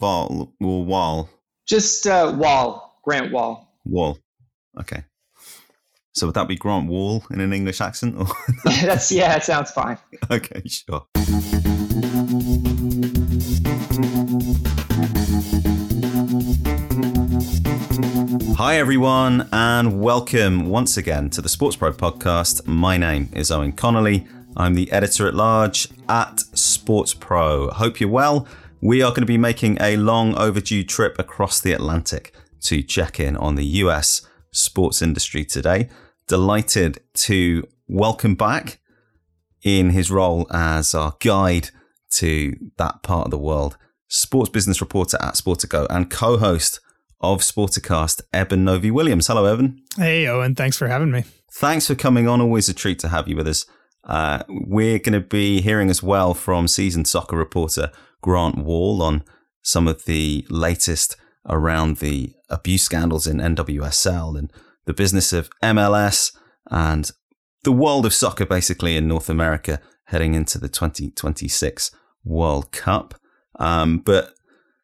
Wall Wall? Just uh, Wall, Grant Wahl. Wall. Okay. So would that be Grant Wahl in an English accent? Or? That's yeah, that sounds fine. okay, sure. Hi, everyone, and welcome once again to the SportsPro podcast. My name is Eoin Connolly. I'm the editor at large at SportsPro. Hope you're well. We are going to be making a long overdue trip across the Atlantic to check in on the US sports industry today. Delighted to welcome back in his role as our guide to that part of the world, sports business reporter at Sportico and co host of Sporticast, Eben Novy Williams. Hello, Eben. Hey, Eoin. Thanks for having me. Thanks for coming on. Always a treat to have you with us. Uh, we're going to be hearing as well from seasoned soccer reporter Grant Wahl on some of the latest around the abuse scandals in NWSL and the business of MLS and the world of soccer, basically, in North America heading into the 2026 World Cup. Um, but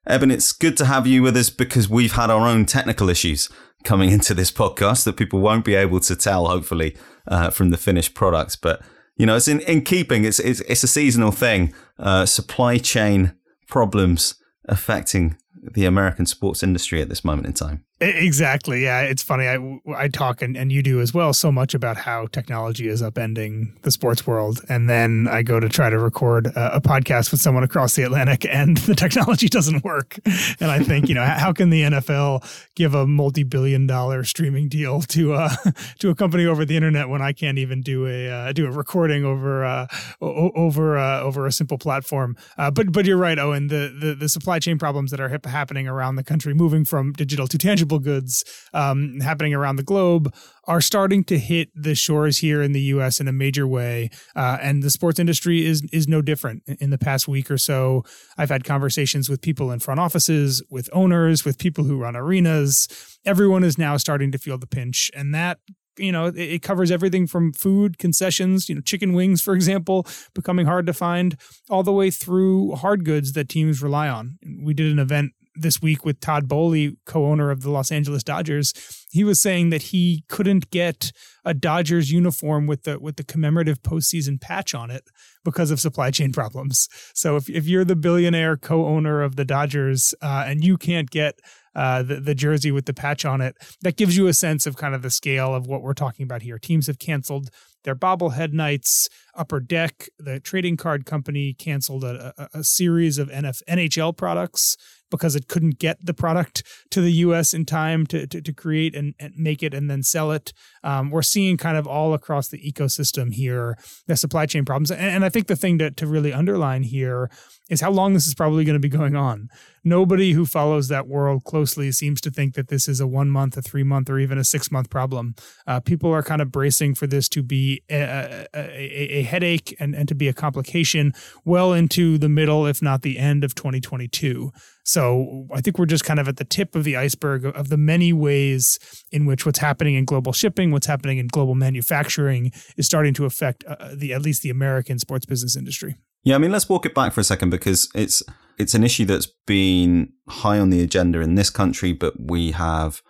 Eben, it's good to have you with us because we've had our own technical issues coming into this podcast that people won't be able to tell, hopefully, uh, from the finished product. But you know, it's in, in keeping. It's, it's it's a seasonal thing. Uh, supply chain problems affecting the American sports industry at this moment in time. Exactly. Yeah, it's funny. I, I talk and, and you do as well so much about how technology is upending the sports world, and then I go to try to record a, a podcast with someone across the Atlantic, and the technology doesn't work. And I think you know how can the NFL give a multi-billion-dollar streaming deal to uh, to a company over the internet when I can't even do a uh, do a recording over uh, over uh, over a simple platform? Uh, but but you're right, Eoin. The, the the supply chain problems that are happening around the country, moving from digital to tangible tangible goods um, happening around the globe are starting to hit the shores here in the U.S. in a major way, uh, and the sports industry is is no different. In the past week or so, I've had conversations with people in front offices, with owners, with people who run arenas. Everyone is now starting to feel the pinch, and that you know it, it, covers everything from food concessions you know chicken wings for example becoming hard to find all the way through hard goods that teams rely on we did an event this week with Todd Boehly, co-owner of the Los Angeles Dodgers. He was saying that he couldn't get a Dodgers uniform with the with the commemorative postseason patch on it because of supply chain problems. So if if you're the billionaire co-owner of the Dodgers uh, and you can't get uh, the, the jersey with the patch on it, that gives you a sense of kind of the scale of what we're talking about here. Teams have canceled their bobblehead nights. Upper Deck, the trading card company, canceled a, a, a series of NF, NHL products because it couldn't get the product to the U.S. in time to to, to create and, and, make it and then sell it. Um, we're seeing kind of all across the ecosystem here the supply chain problems, and, and I think the thing to to really underline here is how long this is probably going to be going on. Nobody who follows that world closely seems to think that this is a one month, a three month, or even a six month problem. Uh, people are kind of bracing for this to be a, a, a, headache and, and to be a complication well into the middle, if not the end of 2022. So I think we're just kind of at the tip of the iceberg of the many ways in which what's happening in global shipping, what's happening in global manufacturing is starting to affect uh, the at least the American sports business industry. Yeah, I mean, let's walk it back for a second because it's it's an issue that's been high on the agenda in this country, but we have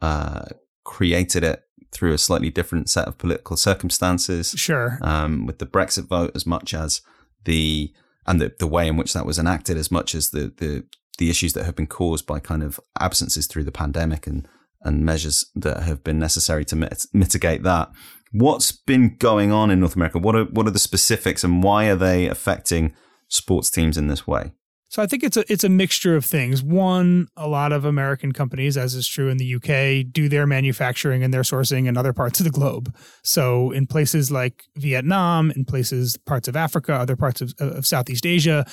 uh, created it through a slightly different set of political circumstances. Sure. Um, with the Brexit vote, as much as the and the, the way in which that was enacted, as much as the the the issues that have been caused by kind of absences through the pandemic and and measures that have been necessary to mit- mitigate that. What's been going on in North America? What are what are the specifics and why are they affecting sports teams in this way? So I think it's a it's a mixture of things. One, a lot of American companies, as is true in the UK, do their manufacturing and their sourcing in other parts of the globe. So in places like Vietnam, in places parts of Africa, other parts of, of Southeast Asia,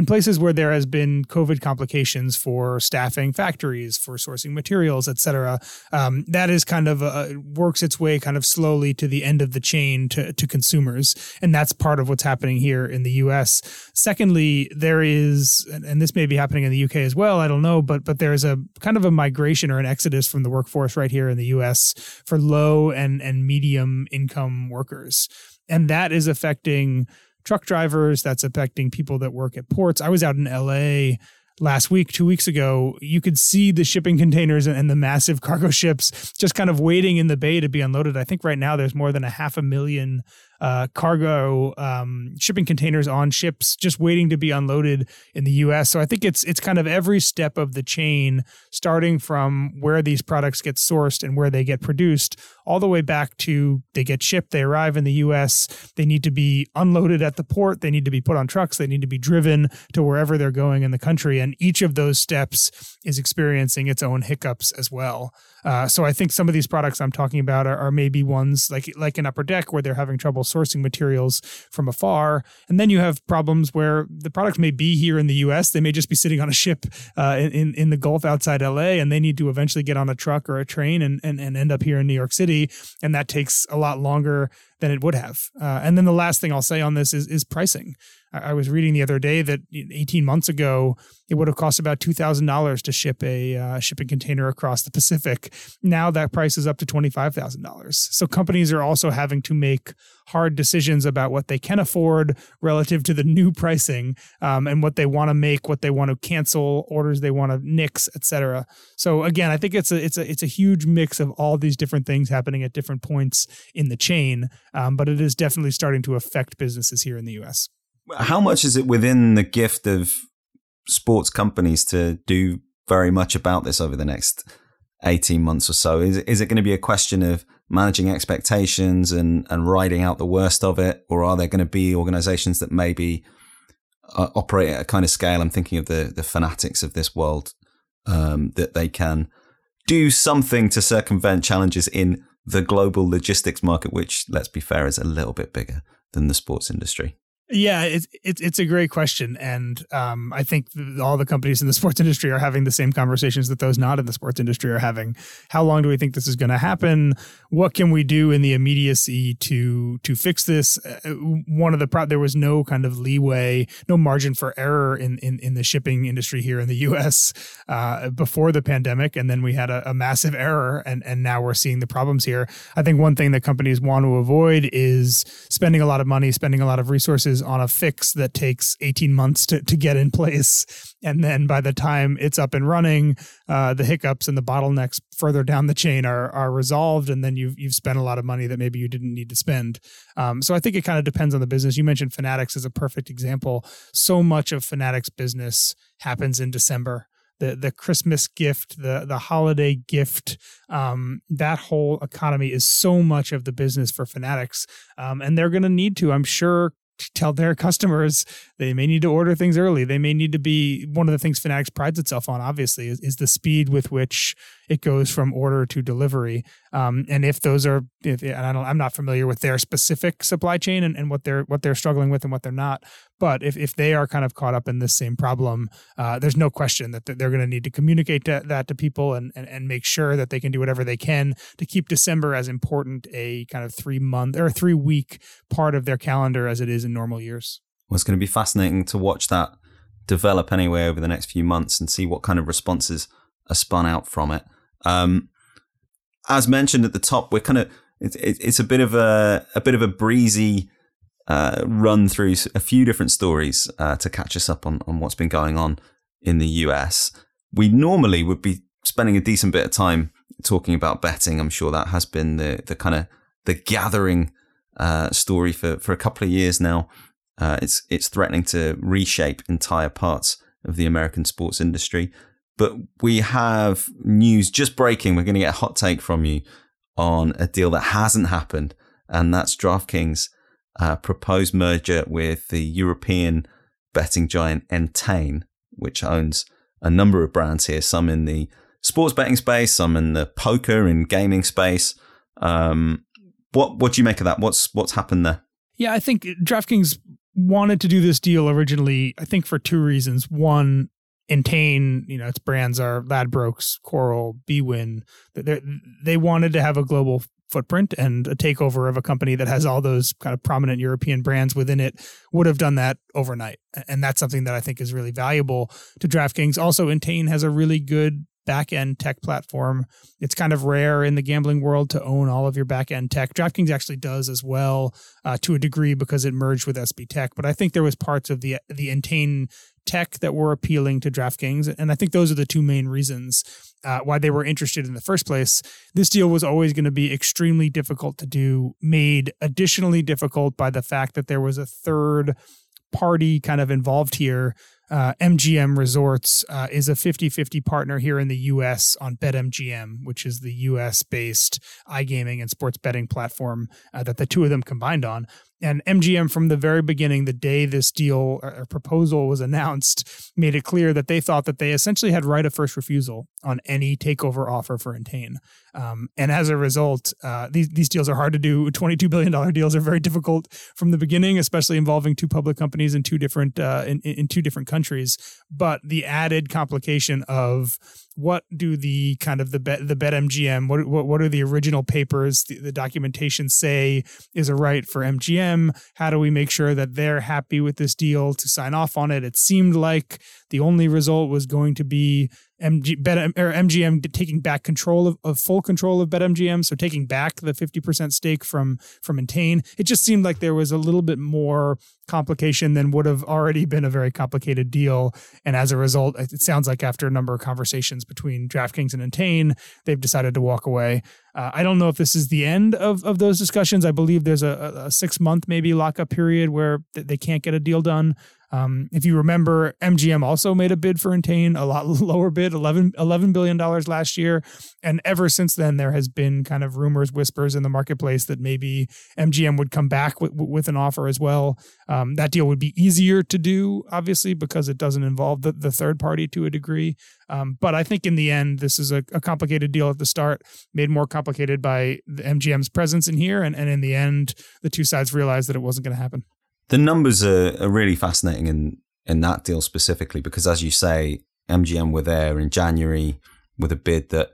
in places where there has been COVID complications for staffing factories, for sourcing materials, et cetera, um, that is kind of uh, works its way kind of slowly to the end of the chain to, to consumers. And that's part of what's happening here in the US. Secondly, there is, and this may be happening in the UK as well, I don't know, but, but there's a kind of a migration or an exodus from the workforce right here in the US for low and, and medium income workers. And that is affecting truck drivers, that's affecting people that work at ports. I was out in LA last week, two weeks ago, you could see the shipping containers and the massive cargo ships just kind of waiting in the bay to be unloaded. I think right now there's more than a half a million uh, cargo um, shipping containers on ships just waiting to be unloaded in the U.S. So I think it's it's kind of every step of the chain, starting from where these products get sourced and where they get produced, all the way back to they get shipped, they arrive in the U.S., they need to be unloaded at the port, they need to be put on trucks, they need to be driven to wherever they're going in the country, and each of those steps is experiencing its own hiccups as well. Uh, so I think some of these products I'm talking about are, are, maybe ones like like an upper deck where they're having trouble sourcing materials from afar, and then you have problems where the products may be here in the U.S. They may just be sitting on a ship uh, in in the Gulf outside L.A. and they need to eventually get on a truck or a train and and, and end up here in New York City, and that takes a lot longer than it would have. Uh, and then the last thing I'll say on this is is pricing. I, I was reading the other day that 18 months ago it would have cost about two thousand dollars to ship a uh, shipping container across the Pacific. Now that price is up to twenty five thousand dollars. So companies are also having to make hard decisions about what they can afford relative to the new pricing um, and what they want to make, what they want to cancel, orders they want to nix, etc. So again, I think it's a it's a it's a huge mix of all these different things happening at different points in the chain, um, but it is definitely starting to affect businesses here in the U.S. How much is it within the gift of sports companies to do very much about this over the next 18 months or so? Is, is it going to be a question of managing expectations and, and riding out the worst of it? Or are there going to be organizations that maybe uh, operate at a kind of scale? I'm thinking of the, the fanatics of this world um, that they can do something to circumvent challenges in the global logistics market, which, let's be fair, is a little bit bigger than the sports industry. Yeah, it's it's it's a great question, and um, I think all the companies in the sports industry are having the same conversations that those not in the sports industry are having. How long do we think this is going to happen? What can we do in the immediacy to to fix this? Uh, one of the pro- there was no kind of leeway, no margin for error in in, in the shipping industry here in the U.S. Uh, before the pandemic, and then we had a, a massive error, and and now we're seeing the problems here. I think one thing that companies want to avoid is spending a lot of money, spending a lot of resources on a fix that takes 18 months to, to get in place. And then by the time it's up and running, uh, the hiccups and the bottlenecks further down the chain are, are resolved. And then you've, you've spent a lot of money that maybe you didn't need to spend. Um, so I think it kind of depends on the business. You mentioned Fanatics as a perfect example. So much of Fanatics business happens in December the the Christmas gift, the the holiday gift, um, that whole economy is so much of the business for Fanatics, um, and they're going to need to, I'm sure, tell their customers they may need to order things early. They may need to be one of the things Fanatics prides itself on, obviously, is, is the speed with which it goes from order to delivery. Um, and if those are, if, and I don't, I'm not familiar with their specific supply chain and, and what they're what they're struggling with and what they're not. But if, if they are kind of caught up in this same problem, uh, there's no question that they're going to need to communicate that, that to people and, and, and make sure that they can do whatever they can to keep December as important a kind of three month or three week part of their calendar as it is in normal years. Well, it's going to be fascinating to watch that develop anyway over the next few months and see what kind of responses are spun out from it. Um, as mentioned at the top, we're kind of it's, it's a bit of a a bit of a breezy uh, run through a few different stories uh, to catch us up on, on what's been going on in the US. We normally would be spending a decent bit of time talking about betting. I'm sure that has been the the kind of the gathering uh, story for for a couple of years now. Uh, it's it's threatening to reshape entire parts of the American sports industry. But we have news just breaking. We're going to get a hot take from you on a deal that hasn't happened, and that's DraftKings uh, proposed merger with the European betting giant Entain, which owns a number of brands here, some in the sports betting space, some in the poker and gaming space. Um, what what do you make of that? What's what's happened there? Yeah, I think DraftKings wanted to do this deal originally. I think for two reasons. One, Entain, you know, its brands are Ladbrokes, Coral, Bwin. They they wanted to have a global footprint and a takeover of a company that has all those kind of prominent European brands within it would have done that overnight. And that's something that I think is really valuable to DraftKings. Also, Entain has a really good back end tech platform. It's kind of rare in the gambling world to own all of your back end tech. DraftKings actually does as well uh, to a degree because it merged with SB Tech. But I think there was parts of the the Entain tech that were appealing to DraftKings. And I think those are the two main reasons uh, why they were interested in the first place. This deal was always going to be extremely difficult to do, made additionally difficult by the fact that there was a third party kind of involved here uh, MGM Resorts uh, is a 50 50 partner here in the US on BetMGM, which is the US based iGaming and sports betting platform uh, that the two of them combined on. And MGM, from the very beginning, the day this deal or proposal was announced, made it clear that they thought that they essentially had right of first refusal on any takeover offer for Entain. Um, and as a result, uh, these these deals are hard to do. Twenty two billion dollar deals are very difficult from the beginning, especially involving two public companies in two different uh, in, in two different countries. But the added complication of what do the kind of the bet the bet MGM what what, what are the original papers the, the, documentation say is a right for MGM how do we make sure that they're happy with this deal to sign off on it? It seemed like the only result was going to be MG, Bet, or MGM taking back control of, of full control of BetMGM, so taking back the 50% stake from from Entain. It just seemed like there was a little bit more complication than would have already been a very complicated deal. And as a result, it sounds like after a number of conversations between DraftKings and Entain, they've decided to walk away. Uh, I don't know if this is the end of, of those discussions. I believe there's a, a six month maybe lockup period where they can't get a deal done. Um, if you remember, MGM also made a bid for Entain, a lot lower bid, 11, $11 billion last year. And ever since then, there has been kind of rumors, whispers in the marketplace that maybe MGM would come back with, with an offer as well. Um, that deal would be easier to do, obviously, because it doesn't involve the, the third party to a degree. Um, but I think in the end, this is a, a, complicated deal at the start, made more complicated by the MGM's presence in here. And, and in the end, the two sides realized that it wasn't going to happen the numbers are, are really fascinating in in that deal specifically because, as you say, MGM were there in January with a bid that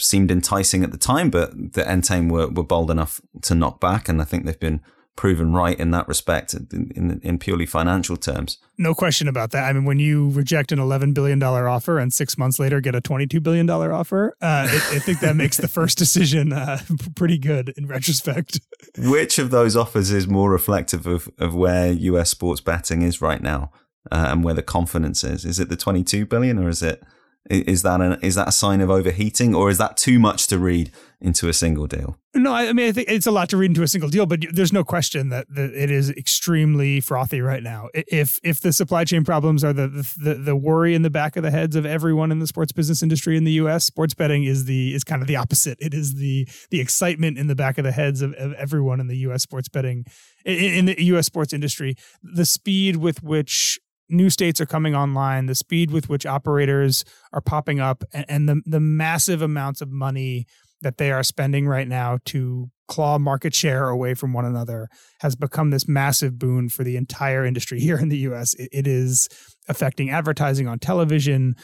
seemed enticing at the time, but the Entain were, were bold enough to knock back, and I think they've been proven right in that respect in, in, in, purely financial terms. No question about that. I mean, when you reject an $11 billion offer and six months later get a $22 billion offer, uh, I, I, think that makes the first decision uh, pretty good in retrospect. Which of those offers is more reflective of, of where US sports betting is right now uh, and where the confidence is? Is it the 22 billion or is it is that an, is that a sign of overheating, or is that too much to read into a single deal? No, I mean I think it's a lot to read into a single deal, but there's no question that, that it is extremely frothy right now. If if the supply chain problems are the, the the worry in the back of the heads of everyone in the sports business industry in the U.S., sports betting is the is kind of the opposite. It is the the excitement in the back of the heads of, of everyone in the U.S. sports betting in, the U.S. sports industry. The speed with which new states are coming online, the speed with which operators are popping up, and, and the the massive amounts of money that they are spending right now to claw market share away from one another has become this massive boon for the entire industry here in the US. it, is affecting advertising on television,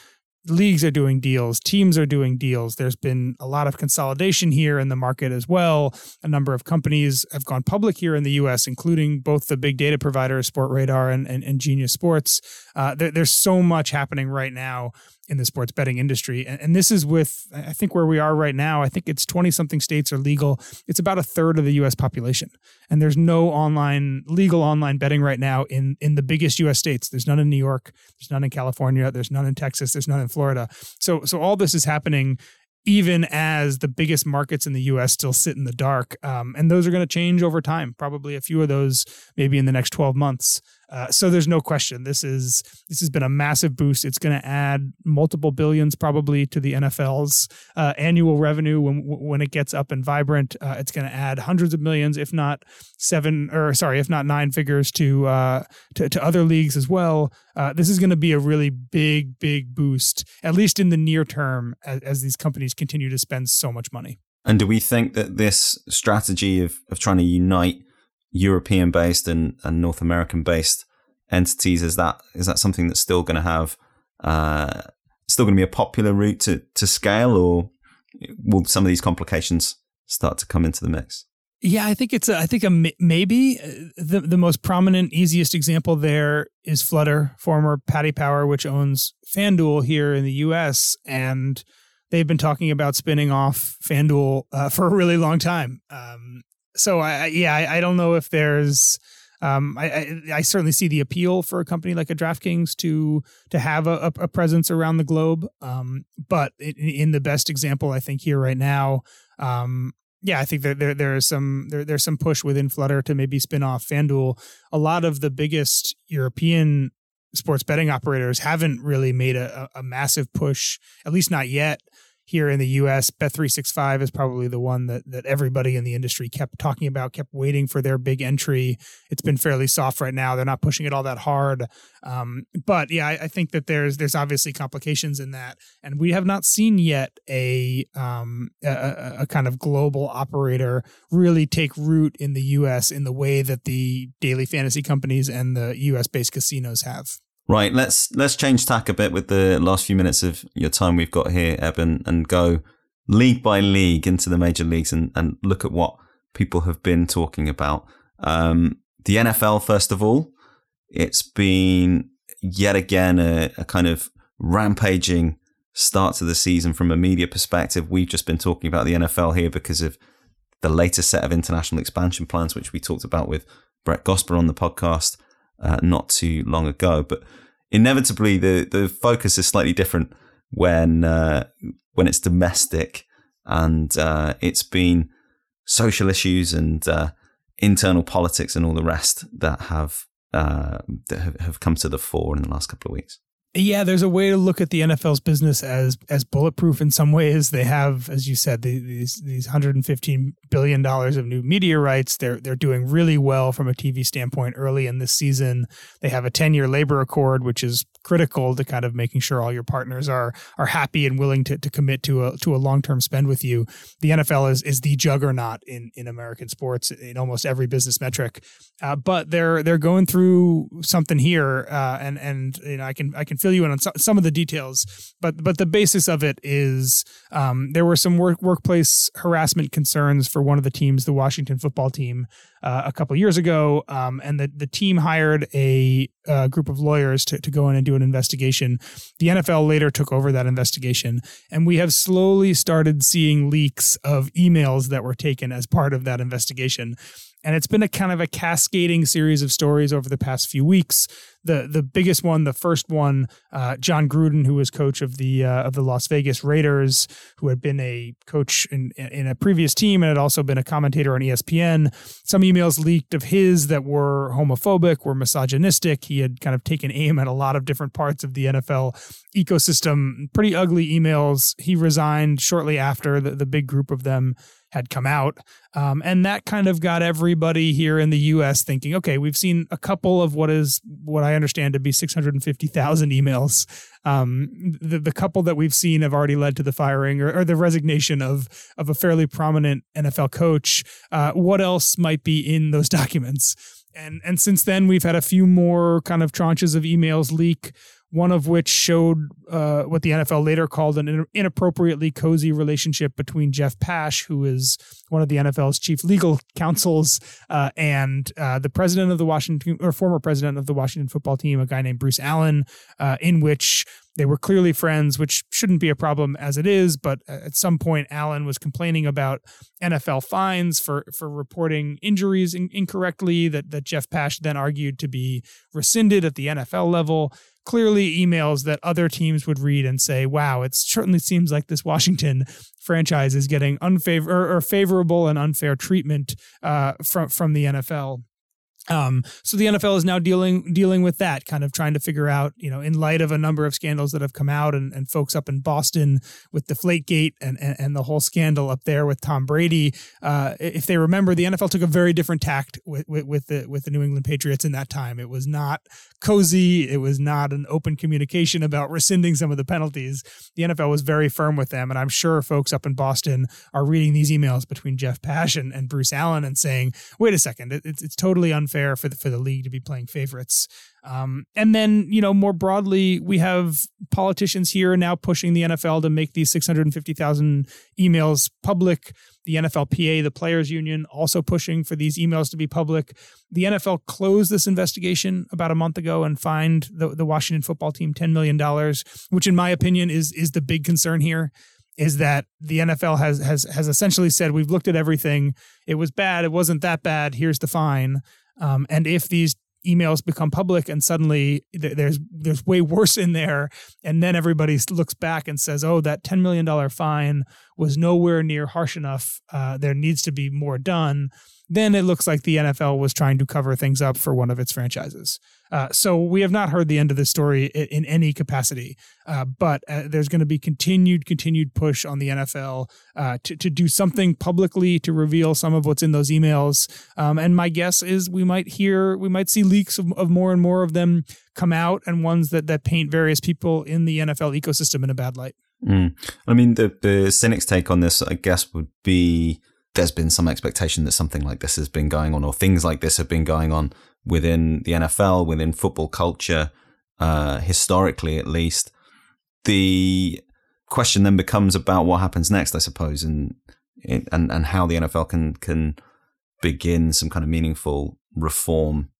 leagues are doing deals, teams are doing deals. There's been a lot of consolidation here in the market as well. A number of companies have gone public here in the US, including both the big data providers, Sportradar and, and, and Genius Sports. Uh, there, there's so much happening right now in the sports betting industry. And, and, this is with, I think, where we are right now. I think it's 20 something states are legal. It's about a third of the US population. And there's no online, legal online betting right now in, in the biggest US states. There's none in New York. There's none in California. There's none in Texas. There's none in Florida. So, so all this is happening even as the biggest markets in the US still sit in the dark. Um, and those are going to change over time, probably a few of those maybe in the next 12 months. Uh, so there's no question this is this has been a massive boost. It's going to add multiple billions probably to the NFL's uh, annual revenue when when it gets up and vibrant. Uh, it's going to add hundreds of millions, if not seven or sorry, if not nine figures to uh, to, to, other leagues as well. Uh, this is going to be a really big big boost, at least in the near term, as, as these companies continue to spend so much money. And do we think that this strategy of of trying to unite European based and, and North American based entities? Is that is that something that's still going to have uh, still going to be a popular route to to scale, or will some of these complications start to come into the mix? Yeah, I think it's a, I think a maybe uh, the the most prominent, easiest example there is Flutter, former Paddy Power, which owns FanDuel here in the U.S. and they've been talking about spinning off FanDuel uh, for a really long time. Um, so I, yeah, I, I, don't know if there's Um, I, I, I, certainly see the appeal for a company like a DraftKings to to have a, a presence around the globe. Um, but in, in, the best example, I think here right now, um, yeah, I think that there there is some there, there's some push within Flutter to maybe spin off FanDuel. A lot of the biggest European sports betting operators haven't really made a, a massive push, at least not yet, here in the US, Bet365 is probably the one that that everybody in the industry kept talking about, kept waiting for their big entry. It's been fairly soft right now. They're not pushing it all that hard. Um, but yeah, I, I, think that there's there's obviously complications in that, and we have not seen yet a um, a, a kind of global operator really take root in the US in the way that the daily fantasy companies and the US based casinos have. Right, let's let's change tack a bit with the last few minutes of your time we've got here, Eben, and go league by league into the major leagues and, and look at what people have been talking about. Um, the NFL, first of all, it's been yet again a, a kind of rampaging start to the season from a media perspective. We've just been talking about the NFL here because of the latest set of international expansion plans, which we talked about with Brett Gosper on the podcast uh, not too long ago. But inevitably, the the focus is slightly different when uh, when it's domestic, and uh, it's been social issues and uh, internal politics and all the rest that have uh, that have, have come to the fore in the last couple of weeks. Yeah, there's a way to look at the NFL's business as as bulletproof in some ways. They have, as you said, these these 115 billion dollars of new media rights. They're they're doing really well from a TV standpoint early in this season. They have a 10 year labor accord, which is critical to kind of making sure all your partners are are happy and willing to, to commit to a to a long term spend with you. The NFL is is the juggernaut in in American sports in almost every business metric. Uh, but they're they're going through something here, uh, and and you know I can I can fill you in on some, some of the details, but but the basis of it is um, there were some work, workplace harassment concerns for one of the teams, the Washington football team, uh, a couple years ago, um, and the the team hired a, a, group of lawyers to to go in and do an investigation. The NFL later took over that investigation, and we have slowly started seeing leaks of emails that were taken as part of that investigation and it's been a kind of a cascading series of stories over the past few weeks. The the biggest one, the first one, uh, Jon Gruden, who was coach of the uh, of the Las Vegas Raiders, who had been a coach in in a previous team and had also been a commentator on ESPN. Some emails leaked of his that were homophobic, were misogynistic. He had kind of taken aim at a lot of different parts of the NFL ecosystem. Pretty ugly emails. He resigned shortly after the, the big group of them had come out. Um, and that kind of got everybody here in the US thinking, okay, we've seen a couple of what is what I understand to be 650,000 emails. Um, the, the couple that we've seen have already led to the firing or, or the resignation of, of a fairly prominent NFL coach. Uh, what else might be in those documents? And, and since then, we've had a few more kind of tranches of emails leak one of which showed uh, what the NFL later called an inappropriately cozy relationship between Jeff Pash, who is one of the NFL's chief legal counsels, uh, and uh, the president of the Washington or former president of the Washington football team, a guy named Bruce Allen, uh, in which they were clearly friends, which shouldn't be a problem as it is. But at some point, Allen was complaining about NFL fines for for reporting injuries in, incorrectly that that Jeff Pash then argued to be rescinded at the NFL level clearly emails that other teams would read and say, wow, it certainly seems like this Washington franchise is getting unfavor or, or favorable and unfair treatment uh, from from the NFL. Um, so the NFL is now dealing dealing with that, kind of trying to figure out, you know, in light of a number of scandals that have come out, and, and folks up in Boston with Deflategate and, and and the whole scandal up there with Tom Brady. Uh, if they remember, the NFL took a very different tact with, with, with the with the New England Patriots in that time. It was not cozy. It was not an open communication about rescinding some of the penalties. The NFL was very firm with them, and I'm sure folks up in Boston are reading these emails between Jeff Pash and, and Bruce Allen and saying, "Wait a second, it, it's it's totally unfair." Fair for the for the league to be playing favorites. Um, and then you know more broadly, we have politicians here now pushing the NFL to make these 650,000 emails public. The NFLPA, the players union, also pushing for these emails to be public. The NFL closed this investigation about a month ago and fined the, the Washington football team $10 million, which in my opinion is is the big concern here is that the NFL has has has essentially said we've looked at everything. It was bad. It wasn't that bad. Here's the fine. Um, and if these emails become public and suddenly th- there's there's way worse in there and then everybody looks back and says oh that 10 million dollar fine was nowhere near harsh enough uh, there needs to be more done then it looks like the NFL was trying to cover things up for one of its franchises. Uh, so we have not heard the end of this story in, in any capacity, uh, but uh, there's going to be continued, continued push on the NFL uh, to to do something publicly to reveal some of what's in those emails. Um, and my guess is we might hear, we might see leaks of, of more and more of them come out, and ones that that paint various people in the NFL ecosystem in a bad light. Mm. I mean, the the cynic's take on this, I guess, would be there's been some expectation that something like this has been going on, or things like this have been going on within the NFL, within football culture, uh, historically at least. The question then becomes about what happens next, I suppose, and and and how the NFL can can begin some kind of meaningful reform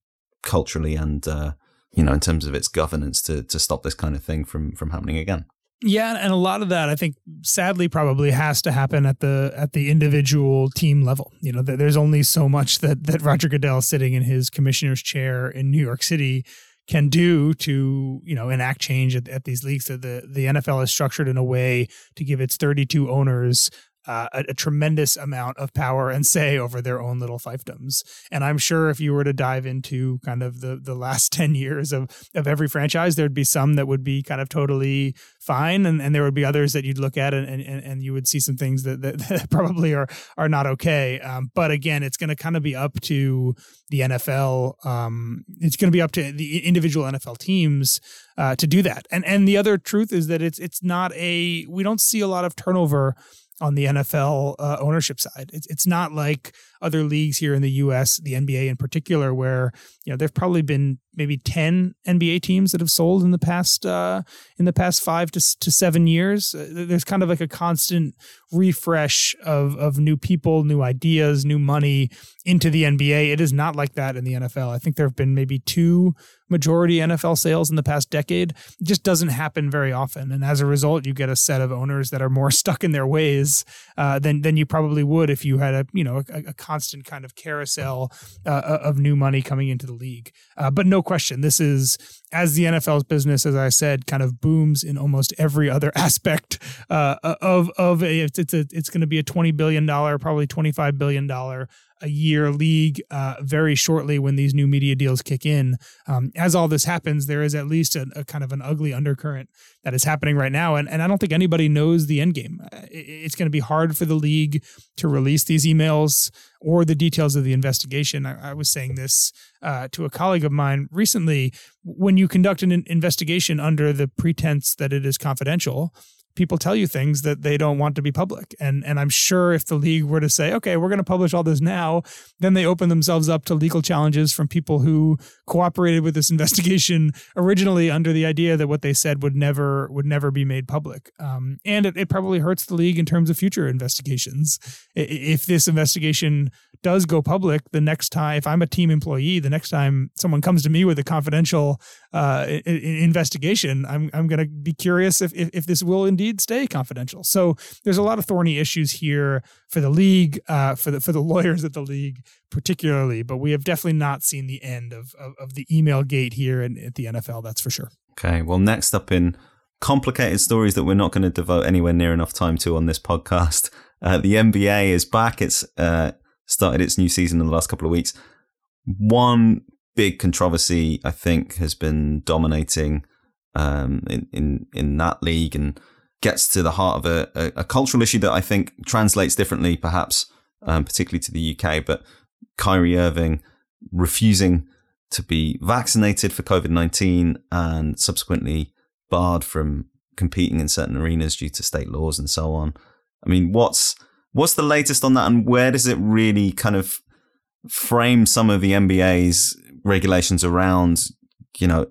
culturally and uh, you know in terms of its governance to to stop this kind of thing from from happening again. Yeah, and a lot of that I think sadly probably has to happen at the at the individual team level. You know, there's only so much that that Roger Goodell sitting in his commissioner's chair in New York City can do to you know enact change at, at these leagues. The the NFL is structured in a way to give its 32 owners uh, a, a, tremendous amount of power and say over their own little fiefdoms. And I'm sure if you were to dive into kind of the the last 10 years of of every franchise, there'd be some that would be kind of totally fine, and, and there would be others that you'd look at and and, and you would see some things that, that, that probably are are not okay. Um, but again, it's going to kind of be up to the NFL. Um, it's going to be up to the individual NFL teams uh, to do that. And and the other truth is that it's it's not a we don't see a lot of turnover on the NFL uh, ownership side. It's it's not like other leagues here in the U.S., the NBA in particular, where you know there've probably been maybe ten NBA teams that have sold in the past uh, in the past five to to seven years. Uh, there's kind of like a constant refresh of of new people, new ideas, new money into the NBA. It is not like that in the NFL. I think there have been maybe two majority NFL sales in the past decade. It just doesn't happen very often, and as a result, you get a set of owners that are more stuck in their ways uh, than than you probably would if you had a you know a, a constant kind of carousel uh, of new money coming into the league. Uh, but no question, this is as the NFL's business, as I said, kind of booms in almost every other aspect uh, of of a, it's it's, a, it's going to be a twenty billion dollar, probably twenty five billion dollar a year league uh, very shortly when these new media deals kick in. Um, as all this happens, there is at least a, a, kind of an ugly undercurrent that is happening right now, and and I don't think anybody knows the end game. Uh, it's going to be hard for the league to release these emails or the details of the investigation. I, I was saying this uh, to a colleague of mine recently. When you conduct an investigation under the pretense that it is confidential, people tell you things that they don't want to be public. And and I'm sure if the league were to say, okay, we're going to publish all this now, then they open themselves up to legal challenges from people who cooperated with this investigation originally under the idea that what they said would never would never be made public. Um, and it, it probably hurts the league in terms of future investigations. If this investigation does go public, the next time, if I'm a team employee, the next time someone comes to me with a confidential uh, investigation, I'm I'm going to be curious if, if, if this will indeed stay confidential. So there's a lot of thorny issues here for the league, uh, for the for the lawyers at the league particularly. But we have definitely not seen the end of of, of the email gate here at the NFL. That's for sure. Okay. Well, next up in complicated stories that we're not going to devote anywhere near enough time to on this podcast. Uh, the NBA is back. It's uh, started its new season in the last couple of weeks. One big controversy, I think, has been dominating um, in, in in that league and gets to the heart of a, a, a cultural issue that I think translates differently, perhaps, um, particularly to the UK. But Kyrie Irving refusing to be vaccinated for COVID nineteen and subsequently barred from competing in certain arenas due to state laws and so on. I mean, what's What's the latest on that, and where does it really kind of frame some of the NBA's regulations around, you know,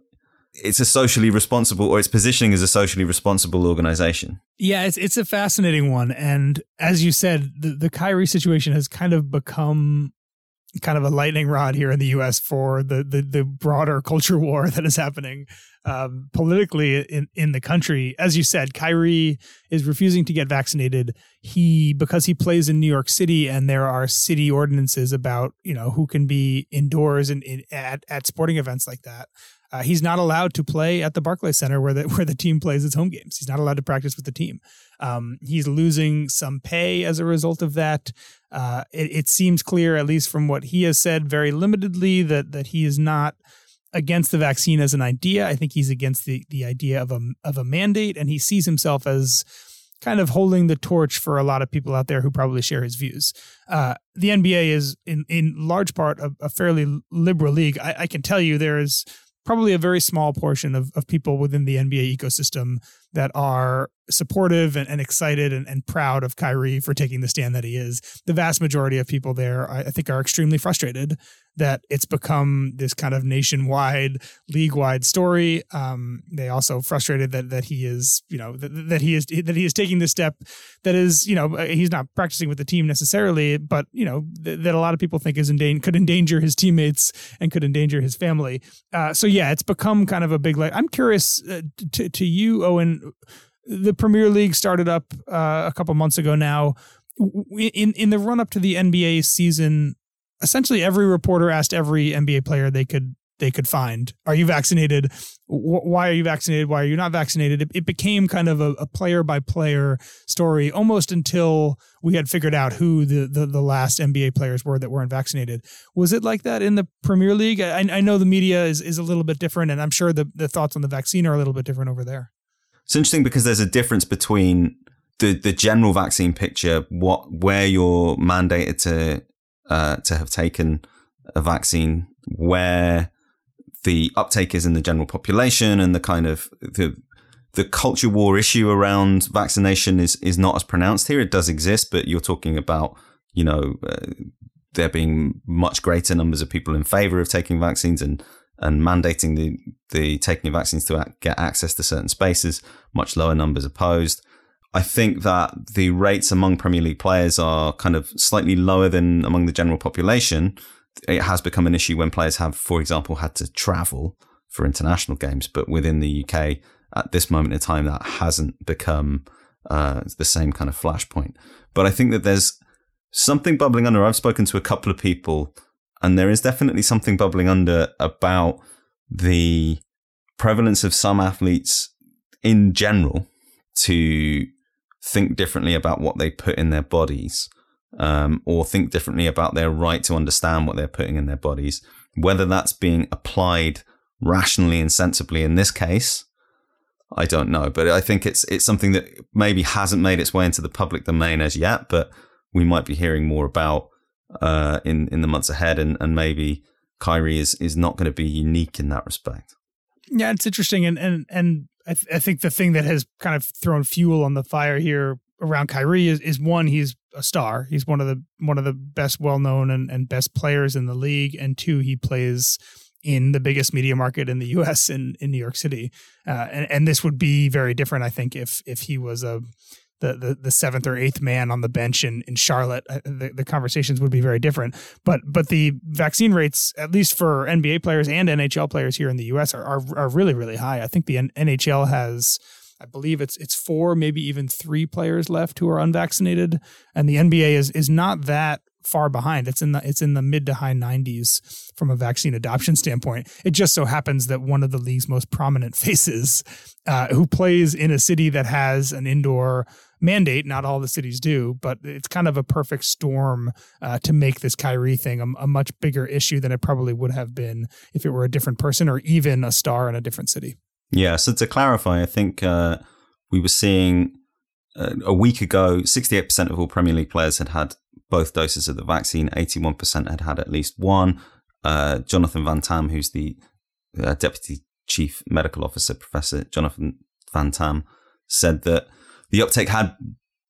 it's a socially responsible or its positioning as a socially responsible organization. Yeah, it's it's a fascinating one, and as you said, the the Kyrie situation has kind of become kind of a lightning rod here in the U.S. for the the, the broader culture war that is happening um, politically in in the country. As you said, Kyrie is refusing to get vaccinated. He because he plays in New York City, and there are city ordinances about you know who can be indoors and in, at at sporting events like that. Uh, he's not allowed to play at the Barclays Center where the where the team plays its home games. He's not allowed to practice with the team. Um, he's losing some pay as a result of that. Uh, it, it, seems clear, at least from what he has said, very limitedly, that that he is not against the vaccine as an idea. I think he's against the the idea of a of a mandate, and he sees himself as kind of holding the torch for a lot of people out there who probably share his views. Uh, the NBA is in in large part a, a fairly liberal league. I, I, can tell you there is probably a very small portion of, of people within the NBA ecosystem that are supportive and, and excited and, and, proud of Kyrie for taking the stand that he is. The vast majority of people there, I, I think, are extremely frustrated that it's become this kind of nationwide, league-wide story. Um, they also frustrated that that he is, you know, that, that he is that he is taking this step that is, you know, he's not practicing with the team necessarily, but you know th- that a lot of people think is in could endanger his teammates and could endanger his family. Uh, so yeah, it's become kind of a big. Like, I'm curious uh, to to you, Eoin the Premier League started up uh, a couple months ago now. In in the run up to the NBA season, essentially every reporter asked every NBA player they could they could find, "Are you vaccinated? Why are you vaccinated? Why are you not vaccinated?" It, it became kind of a player by player story almost until we had figured out who the, the, the last NBA players were that weren't vaccinated. Was it like that in the Premier League? I, I know the media is, is a little bit different, and I'm sure the, the thoughts on the vaccine are a little bit different over there. It's interesting because there's a difference between the the general vaccine picture, what where you're mandated to uh, to have taken a vaccine, where the uptake is in the general population, and the kind of the the culture war issue around vaccination is is not as pronounced here. It does exist, but you're talking about you know uh, there being much greater numbers of people in favor of taking vaccines and and mandating the, the taking of vaccines to get access to certain spaces, much lower numbers opposed. I think that the rates among Premier League players are kind of slightly lower than among the general population. It has become an issue when players have, for example, had to travel for international games, but within the UK at this moment in time, that hasn't become uh, the same kind of flashpoint. But I think that there's something bubbling under. I've spoken to a couple of people and there is definitely something bubbling under about the prevalence of some athletes in general to think differently about what they put in their bodies um, or think differently about their right to understand what they're putting in their bodies. Whether that's being applied rationally and sensibly in this case, I don't know. But I think it's it's something that maybe hasn't made its way into the public domain as yet, but we might be hearing more about uh, in in the months ahead, and and maybe Kyrie is is not going to be unique in that respect. Yeah, it's interesting, and and and I, th- I think the thing that has kind of thrown fuel on the fire here around Kyrie is, is one, he's a star. He's one of the one of the best well known and, and best players in the league, and two, he plays in the biggest media market in the U.S. in in New York City, uh, and and this would be very different, I think, if if he was a the, the, the seventh or eighth man on the bench in, in Charlotte, uh, the, the conversations would be very different. But but the vaccine rates, at least for NBA players and NHL players here in the U.S., are are, are really really high. I think the NHL has. I believe it's it's four, maybe even three players left who are unvaccinated, and the NBA is is not that far behind. It's in the it's in the mid to high 90s from a vaccine adoption standpoint. It just so happens that one of the league's most prominent faces, uh, who plays in a city that has an indoor mandate. Not all the cities do, but it's kind of a perfect storm uh, to make this Kyrie thing a, a, much bigger issue than it probably would have been if it were a different person or even a star in a different city. Yeah. So to clarify, I think uh, we were seeing uh, a week ago, 68% of all Premier League players had had both doses of the vaccine. 81% had had at least one. Uh, Jonathan Van Tam, who's the uh, deputy chief medical officer, Professor Jonathan Van Tam, said that the uptake had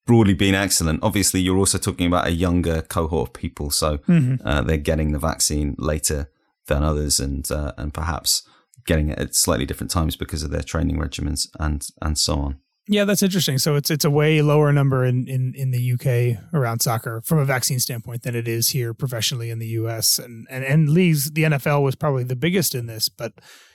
broadly been excellent. Obviously, you're also talking about a younger cohort of people, so mm-hmm. uh, they're getting the vaccine later than others, and uh, and perhaps getting it at slightly different times because of their training regimens and and so on. Yeah, that's interesting. So it's it's a way lower number in, in, in the UK around soccer from a vaccine standpoint than it is here professionally in the US. And, and and leagues, the NFL was probably the biggest in this, but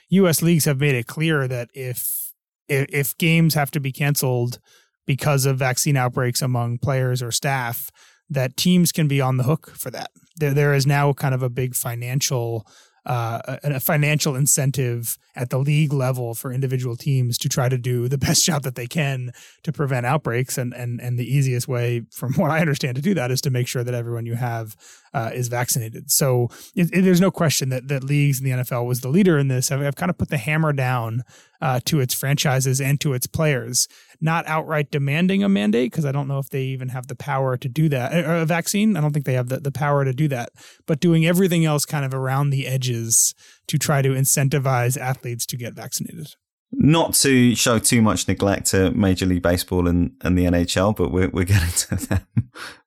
US leagues have made it clear that if if, if games have to be canceled because of vaccine outbreaks among players or staff, that teams can be on the hook for that. There there is now kind of a big financial uh, a, a, financial incentive at the league level for individual teams to try to do the best job that they can to prevent outbreaks. And and and the easiest way, from what I understand, to do that is to make sure that everyone you have uh, is vaccinated. So it, it, there's no question that that leagues in the NFL was the leader in this. Have, have kind of put the hammer down uh, to its franchises and to its players, not outright demanding a mandate because I don't know if they even have the power to do that. A, a vaccine, I don't think they have the, the power to do that. But doing everything else kind of around the edges to try to incentivize athletes to get vaccinated not to show too much neglect to Major League Baseball and, and the NHL, but we're we're getting to them.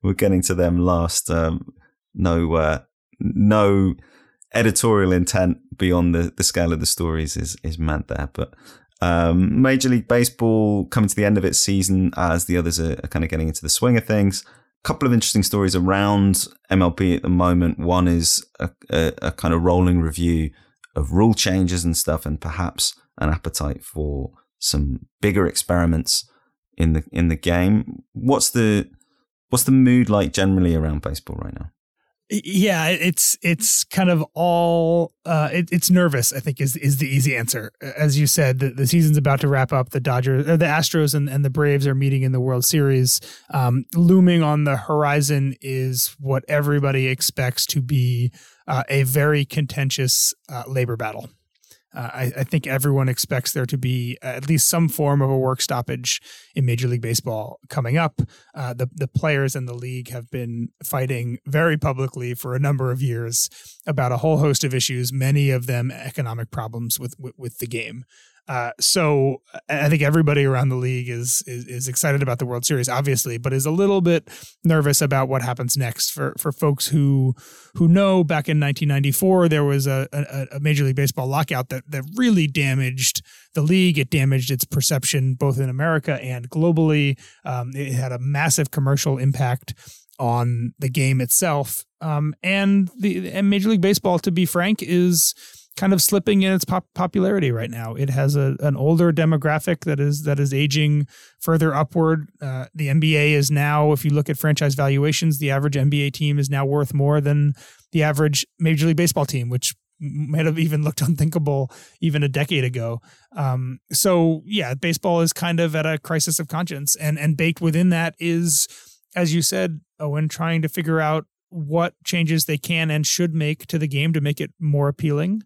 we're getting to them last. Um, no uh, no editorial intent beyond the, the scale of the stories is is meant there. But um, Major League Baseball coming to the end of its season as the others are, are kind of getting into the swing of things. A couple of interesting stories around MLB at the moment. One is a, a, a kind of rolling review of rule changes and stuff, and perhaps an appetite for some bigger experiments in the in the game. What's the what's the mood like generally around baseball right now? Yeah, it's it's kind of all uh, it, it's nervous. I think is is the easy answer. As you said, the, the season's about to wrap up. The Dodgers, or the Astros, and, and the Braves are meeting in the World Series. Um, looming on the horizon is what everybody expects to be uh, a very contentious uh, labor battle. Uh, I, I, think everyone expects there to be at least some form of a work stoppage in Major League Baseball coming up. Uh, the the players and the league have been fighting very publicly for a number of years about a whole host of issues, many of them economic problems with with, with the game. Uh, so I think everybody around the league is, is, is excited about the World Series, obviously, but is a little bit nervous about what happens next. For for folks who who know, back in 1994, there was a, a, a Major League Baseball lockout that that really damaged the league. It damaged its perception both in America and globally. Um, it had a massive commercial impact on the game itself. Um, and the and Major League Baseball, to be frank, is kind of slipping in its pop- popularity right now. It has a, an older demographic that is that is aging further upward. Uh, the NBA is now, if you look at franchise valuations, the average NBA team is now worth more than the average Major League Baseball team, which might have even looked unthinkable even a decade ago. Um, so yeah, baseball is kind of at a crisis of conscience, and and baked within that is, as you said, Eoin, trying to figure out what changes they can and should make to the game to make it more appealing.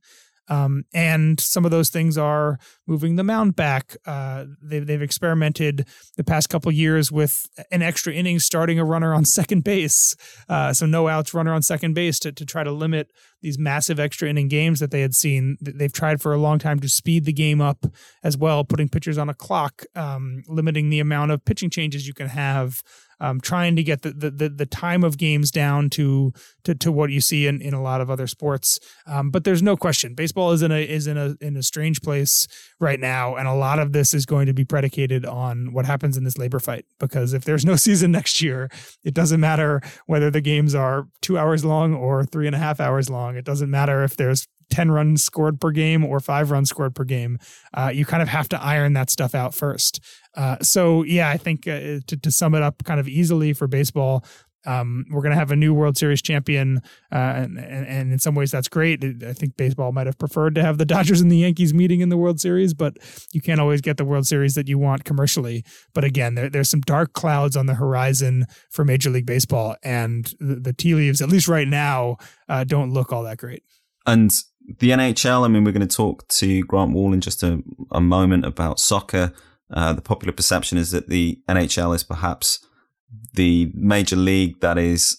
Um, and some of those things are moving the mound back. Uh, they've, they've experimented the past couple years with an extra inning starting a runner on second base. Uh, so no outs, runner on second base to, to try to limit these massive extra inning games that they had seen. They've tried for a long time to speed the game up as well, putting pitchers on a clock, um, limiting the amount of pitching changes you can have um, trying to get the, the, the time of games down to to, to what you see in, in a lot of other sports. Um, but there's no question, baseball is in a is in a in a strange place right now, and a lot of this is going to be predicated on what happens in this labor fight. Because if there's no season next year, it doesn't matter whether the games are two hours long or three and a half hours long. It doesn't matter if there's 10 runs scored per game or five runs scored per game. Uh, you kind of have to iron that stuff out first. Uh, so, yeah, I think uh, to, to sum it up kind of easily for baseball, um, we're going to have a new World Series champion, uh, and, and, in some ways that's great. I think baseball might have preferred to have the Dodgers and the Yankees meeting in the World Series, but you can't always get the World Series that you want commercially. But again, there, there's some dark clouds on the horizon for Major League Baseball, and the, the tea leaves, at least right now, uh, don't look all that great. And the NHL, I mean, we're going to talk to Grant Wahl in just a, a moment about soccer. Uh, the popular perception is that the NHL is perhaps the major league that is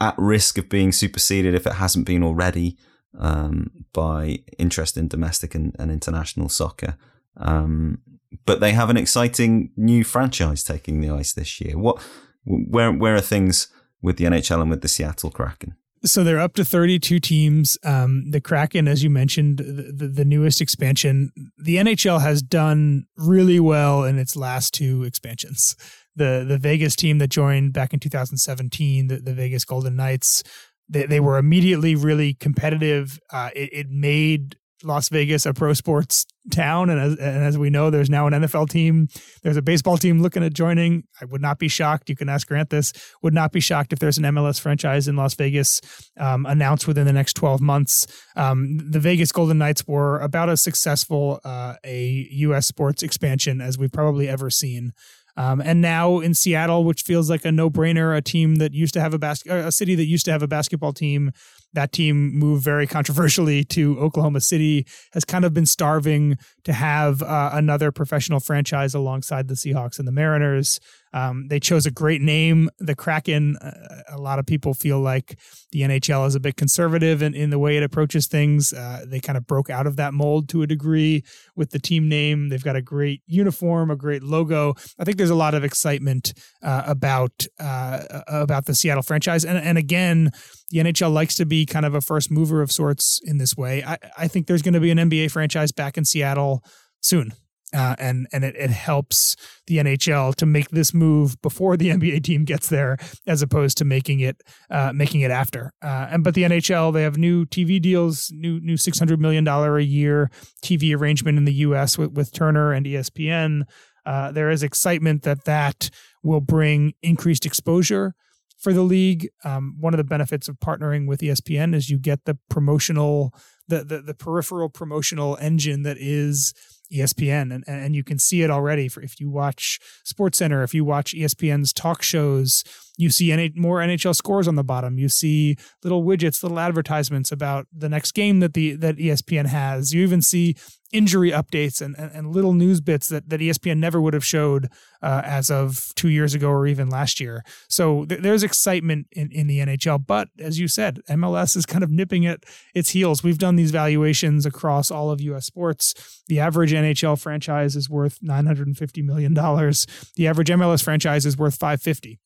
at risk of being superseded if it hasn't been already um, by interest in domestic and, and international soccer. Um, but they have an exciting new franchise taking the ice this year. What, where, where are things with the NHL and with the Seattle Kraken? So they're up to 32 teams. Um, the Kraken, as you mentioned, the, the, the, newest expansion. The NHL has done really well in its last two expansions. The the Vegas team that joined back in 2017, the, the Vegas Golden Knights, they, they were immediately really competitive. Uh, it, it made Las Vegas a pro sports town, and as, and as we know, there's now an NFL team. There's a baseball team looking at joining. I would not be shocked. You can ask Grant this. Would not be shocked if there's an MLS franchise in Las Vegas um, announced within the next 12 months. Um, the Vegas Golden Knights were about as successful uh, a U.S. sports expansion as we've probably ever seen. Um, and now in Seattle, which feels like a no-brainer, a team that used to have a bas- a city that used to have a basketball team that team moved very controversially to Oklahoma City, has kind of been starving to have uh, another professional franchise alongside the Seahawks and the Mariners. Um, they chose a great name, the Kraken. Uh, a lot of people feel like the NHL is a bit conservative in, in the way it approaches things. Uh, they kind of broke out of that mold to a degree with the team name. They've got a great uniform, a great logo. I think there's a lot of excitement uh, about uh, about the Seattle franchise. And, and again, the NHL likes to be kind of a first mover of sorts in this way. I, I think there's going to be an NBA franchise back in Seattle soon uh, and and it, it helps the NHL to make this move before the NBA team gets there, as opposed to making it uh, making it after. Uh, and but the NHL they have new TV deals, new new six hundred million dollar a year TV arrangement in the U.S. with, with Turner and ESPN. Uh, there is excitement that that will bring increased exposure for the league. Um, one of the benefits of partnering with ESPN is you get the promotional, the, the, the peripheral promotional engine that is ESPN, and and you can see it already. For if you watch SportsCenter, if you watch ESPN's talk shows, you see more NHL scores on the bottom. You see little widgets, little advertisements about the next game that the that ESPN has. You even see injury updates and, and, and little news bits that, that ESPN never would have showed uh, as of two years ago or even last year. So th- there's excitement in, in the NHL. But as you said, MLS is kind of nipping at its heels. We've done these valuations across all of US sports. The average NHL franchise is worth $950 million. The average MLS franchise is worth 550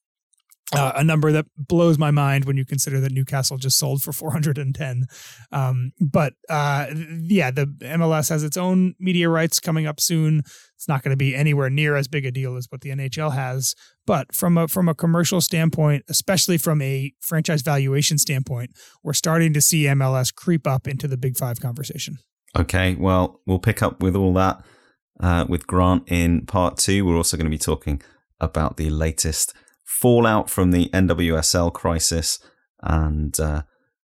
uh, a number that blows my mind when you consider that Newcastle just sold for 410. Um, but uh, yeah, the MLS has its own media rights coming up soon. It's not going to be anywhere near as big a deal as what the NHL has. But from a from a commercial standpoint, especially from a franchise valuation standpoint, we're starting to see MLS creep up into the Big Five conversation. Okay, well, we'll pick up with all that uh, with Grant in part two. We're also going to be talking about the latest fallout from the NWSL crisis and uh,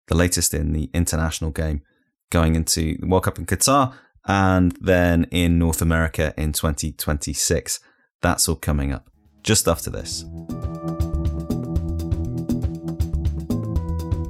the latest in the international game going into the World Cup in Qatar and then in North America in 2026. That's all coming up just after this.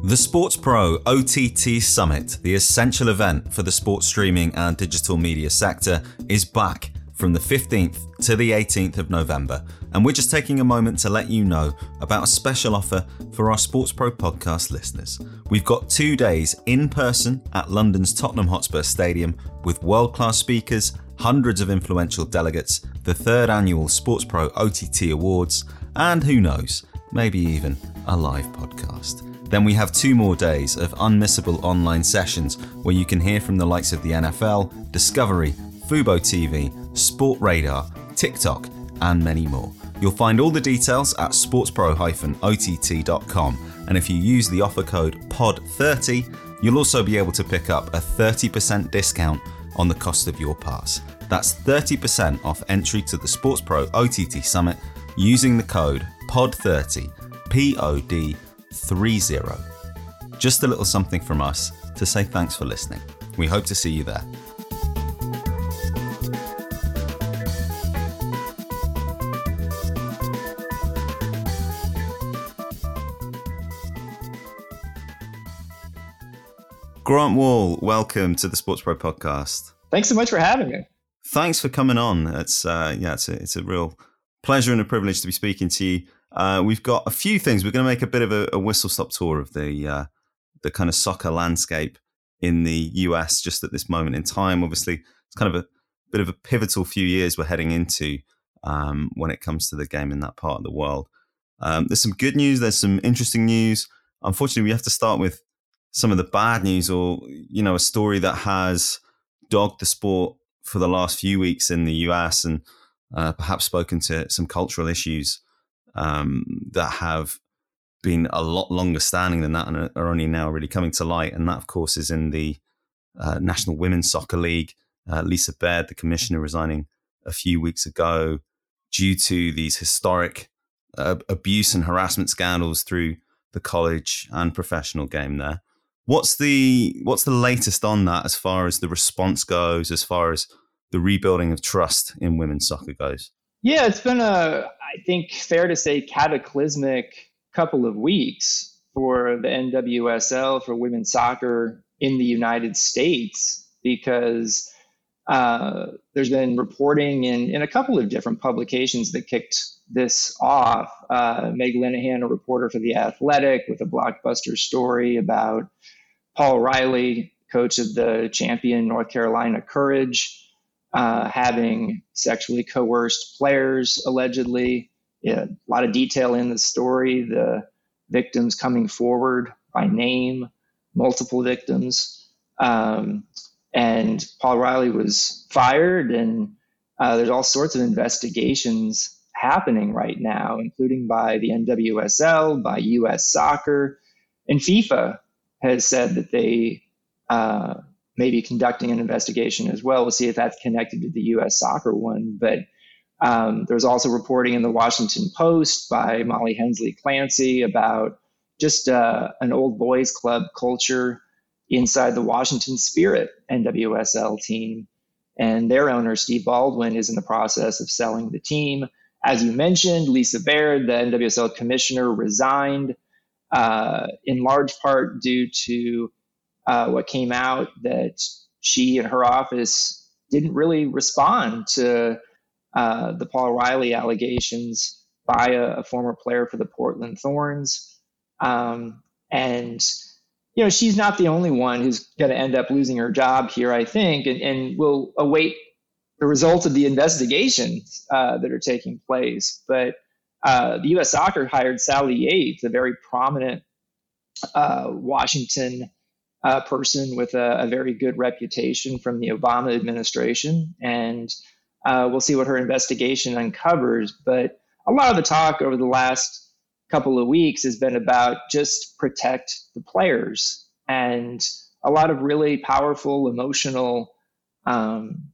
The SportsPro OTT Summit, the essential event for the sports streaming and digital media sector, is back from the 15th to the 18th of November, and we're just taking a moment to let you know about a special offer for our SportsPro podcast listeners. We've got two days in person at London's Tottenham Hotspur Stadium with world class speakers, hundreds of influential delegates, the third annual SportsPro OTT Awards, and who knows, maybe even a live podcast. Then we have two more days of unmissable online sessions where you can hear from the likes of the NFL, Discovery, Fubo TV, Sportradar, TikTok, and many more. You'll find all the details at sportspro-ott.com. And if you use the offer code POD30, you'll also be able to pick up a 30% discount on the cost of your pass. That's 30% off entry to the SportsPro OTT Summit using the code POD30, P O D 30. Just a little something from us to say thanks for listening. We hope to see you there. Grant Wahl, welcome to the SportsPro podcast. Thanks so much for having me. Thanks for coming on. It's uh, yeah, it's a, it's a real pleasure and a privilege to be speaking to you. Uh, we've got a few things. We're going to make a bit of a, a whistle stop tour of the uh, the kind of soccer landscape in the US just at this moment in time. Obviously, it's kind of a bit of a pivotal few years we're heading into um, when it comes to the game in that part of the world. Um, there's some good news. There's some interesting news. unfortunately, we have to start with some of the bad news, or you know, a story that has dogged the sport for the last few weeks in the US, and uh, perhaps spoken to some cultural issues um, that have been a lot longer standing than that and are only now really coming to light. And that, of course, is in the uh, National Women's Soccer League. Uh, Lisa Baird, the commissioner, resigning a few weeks ago due to these historic uh, abuse and harassment scandals through the college and professional game there. What's the what's the latest on that as far as the response goes, as far as the rebuilding of trust in women's soccer goes? Yeah, it's been a I think fair to say cataclysmic couple of weeks for the NWSL for women's soccer in the United States because uh, there's been reporting in, in a couple of different publications that kicked this off. Uh, Meg Linehan, a reporter for The Athletic, with a blockbuster story about Paul Riley, coach of the champion North Carolina Courage, uh, having sexually coerced players allegedly. Yeah, a lot of detail in the story. The victims coming forward by name, multiple victims. Um, and Paul Riley was fired, and uh, there's all sorts of investigations happening right now, including by the NWSL, by U.S. Soccer, and FIFA has said that they uh, may be conducting an investigation as well. We'll see if that's connected to the U.S. Soccer one, but. Um, there was also reporting in the Washington Post by Molly Hensley Clancy about just uh, an old boys club culture inside the Washington Spirit NWSL team. And their owner, Steve Baldwin, is in the process of selling the team. As you mentioned, Lisa Baird, the NWSL commissioner, resigned uh, in large part due to uh, what came out that she and her office didn't really respond to uh, the Paul Riley allegations by a, a, former player for the Portland Thorns. Um, and you know, she's not the only one who's going to end up losing her job here, I think, and, and we'll await the results of the investigations uh, that are taking place. But uh, the U.S. Soccer hired Sally Yates, a very prominent uh, Washington uh, person with a, a, very good reputation from the Obama administration, and uh, we'll see what her investigation uncovers. But a lot of the talk over the last couple of weeks has been about just protect the players and a lot of really powerful emotional um,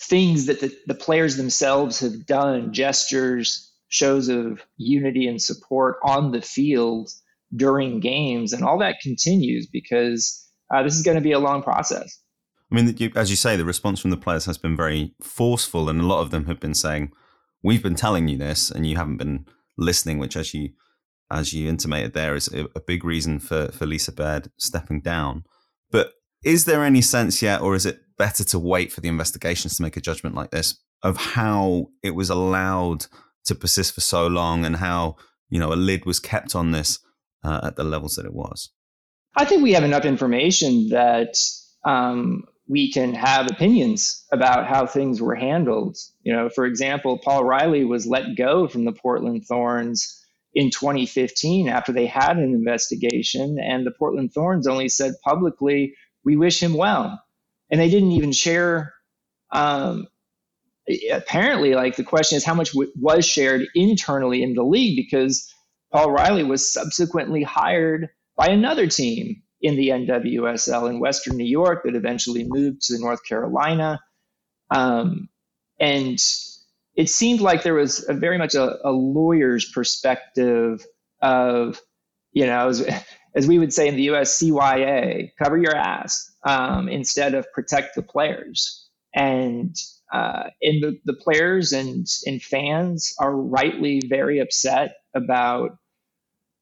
things that the, the players themselves have done gestures shows of unity and support on the field during games and all that continues because uh, this is going to be a long process i mean as you say the response from the players has been very forceful and a lot of them have been saying we've been telling you this and you haven't been listening, which, as you as you intimated there, is a, big reason for for Lisa Baird stepping down. But is there any sense yet, or is it better to wait for the investigations to make a judgment like this of how it was allowed to persist for so long and how you know a lid was kept on this uh, at the levels that it was? I think we have enough information that um, we can have opinions about how things were handled. You know, for example, Paul Riley was let go from the Portland Thorns in 2015 after they had an investigation, and the Portland Thorns only said publicly, "We wish him well," and they didn't even share. Um, apparently, like the question is how much w- was shared internally in the league because Paul Riley was subsequently hired by another team in the NWSL in Western New York that eventually moved to North Carolina. Um, and it seemed like there was a very much a, a lawyer's perspective of, you know, as, as, we would say in the US, CYA, cover your ass um, instead of protect the players. And uh, and the, the players and, and fans are rightly very upset about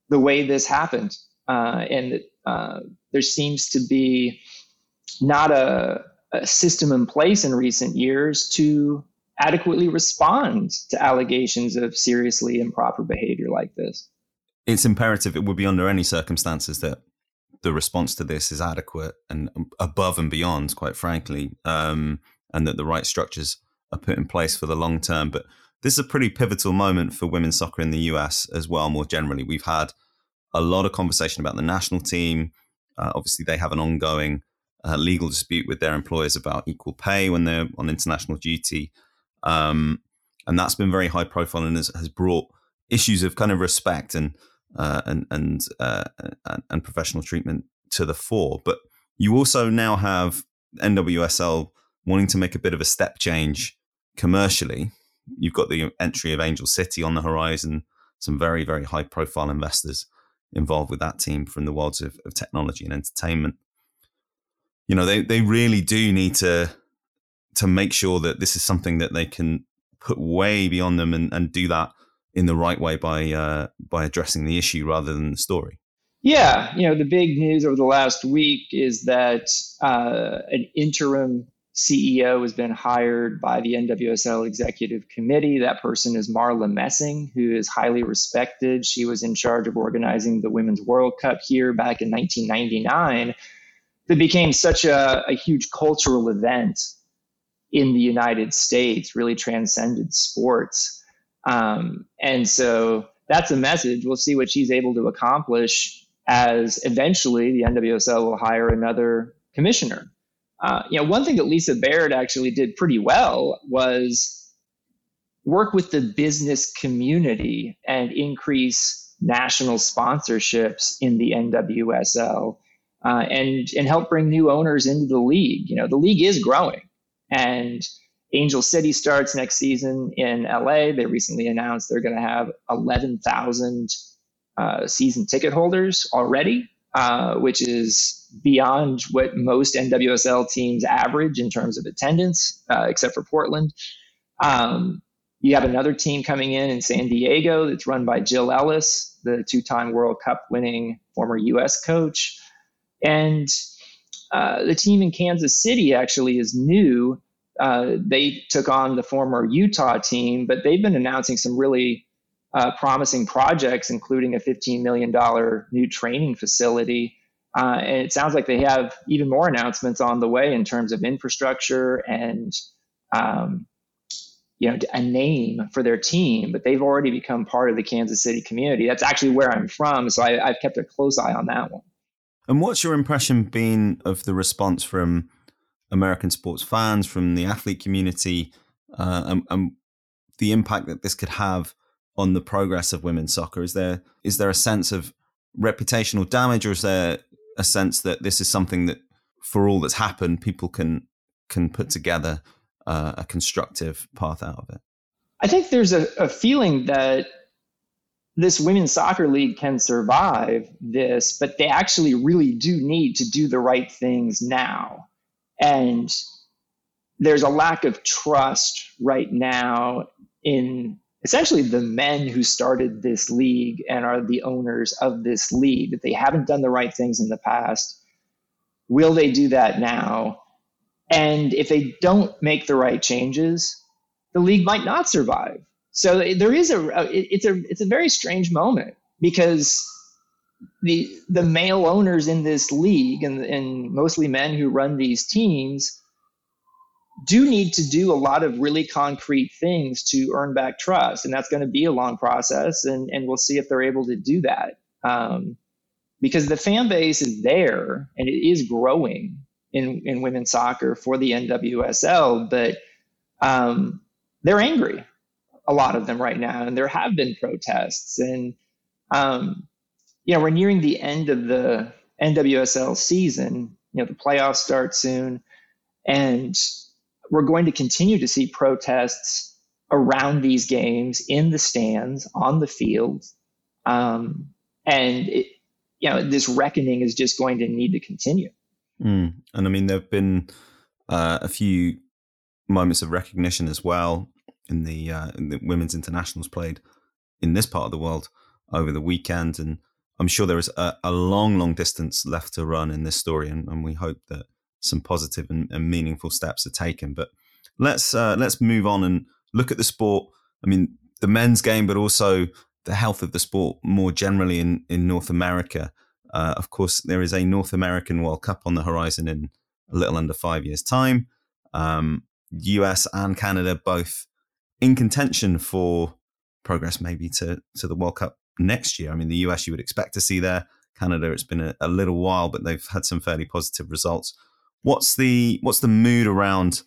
the way this happened. Uh, and uh, there seems to be not a, a, system in place in recent years to adequately respond to allegations of seriously improper behavior like this. It's imperative, it would be under any circumstances that the response to this is adequate and above and beyond, quite frankly, um, and that the right structures are put in place for the long term. But this is a pretty pivotal moment for women's soccer in the US as well, more generally. We've had a lot of conversation about the national team. Uh, obviously, they have an ongoing uh, legal dispute with their employers about equal pay when they're on international duty. Um, and that's been very high profile and has, has, brought issues of kind of respect and uh, and and, uh, and professional treatment to the fore. But you also now have NWSL wanting to make a bit of a step change commercially. You've got the entry of Angel City on the horizon, some very very high profile investors involved with that team from the worlds of, of technology and entertainment. You know, they, they really do need to to make sure that this is something that they can put way beyond them and, and do that in the right way by uh, by addressing the issue rather than the story. Yeah, you know, the big news over the last week is that uh, an interim CEO has been hired by the NWSL executive committee. That person is Marla Messing, who is highly respected. She was in charge of organizing the Women's World Cup here back in 1999 that became such a, a huge cultural event in the United States, really transcended sports. Um, and so that's a message. We'll see what she's able to accomplish as eventually the NWSL will hire another commissioner. Uh, you know, one thing that Lisa Baird actually did pretty well was work with the business community and increase national sponsorships in the NWSL uh, and and help bring new owners into the league. You know, the league is growing, and Angel City starts next season in LA. They recently announced they're going to have 11,000 uh, season ticket holders already, uh, which is beyond what most NWSL teams average in terms of attendance, uh, except for Portland. Um, you have another team coming in in San Diego that's run by Jill Ellis, the two time World Cup winning former U.S. coach. And uh, the team in Kansas City actually is new. Uh, they took on the former Utah team, but they've been announcing some really uh, promising projects, including a $15 million new training facility. Uh, and it sounds like they have even more announcements on the way in terms of infrastructure and um, you know a name for their team. But they've already become part of the Kansas City community. That's actually where I'm from, so I, I've kept a close eye on that one. And what's your impression been of the response from American sports fans, from the athlete community, uh, and, and, the impact that this could have on the progress of women's soccer? Is there is there a sense of reputational damage, or is there a sense that this is something that, for all that's happened, people can can put together uh, a constructive path out of it? I think there's a, a feeling that this women's soccer league can survive this, but they actually really do need to do the right things now. And there's a lack of trust right now in essentially the men who started this league and are the owners of this league, that they haven't done the right things in the past. Will they do that now? And if they don't make the right changes, the league might not survive. So there is a it's a it's a very strange moment because the the male owners in this league and and mostly men who run these teams do need to do a lot of really concrete things to earn back trust and that's going to be a long process and and we'll see if they're able to do that um, because the fan base is there and it is growing in in women's soccer for the NWSL but um, they're angry a lot of them right now, and there have been protests. And um, you know, we're nearing the end of the NWSL season. You know, the playoffs start soon, and we're going to continue to see protests around these games in the stands, on the field, um, and it, you know, this reckoning is just going to need to continue. Mm. And I mean, there have been uh, a few moments of recognition as well in the, uh, in the women's internationals played in this part of the world over the weekend. And I'm sure there is a, a long, long distance left to run in this story, and, and we hope that some positive and, and, meaningful steps are taken. But let's uh, let's move on and look at the sport. I mean, the men's game, but also the health of the sport more generally in in North America. Uh, of course, there is a North American World Cup on the horizon in a little under five years' time. Um, US and Canada both in contention for progress maybe to to the World Cup next year? I mean, the US you would expect to see there. Canada, it's been a, a little while, but they've had some fairly positive results. What's the what's the mood around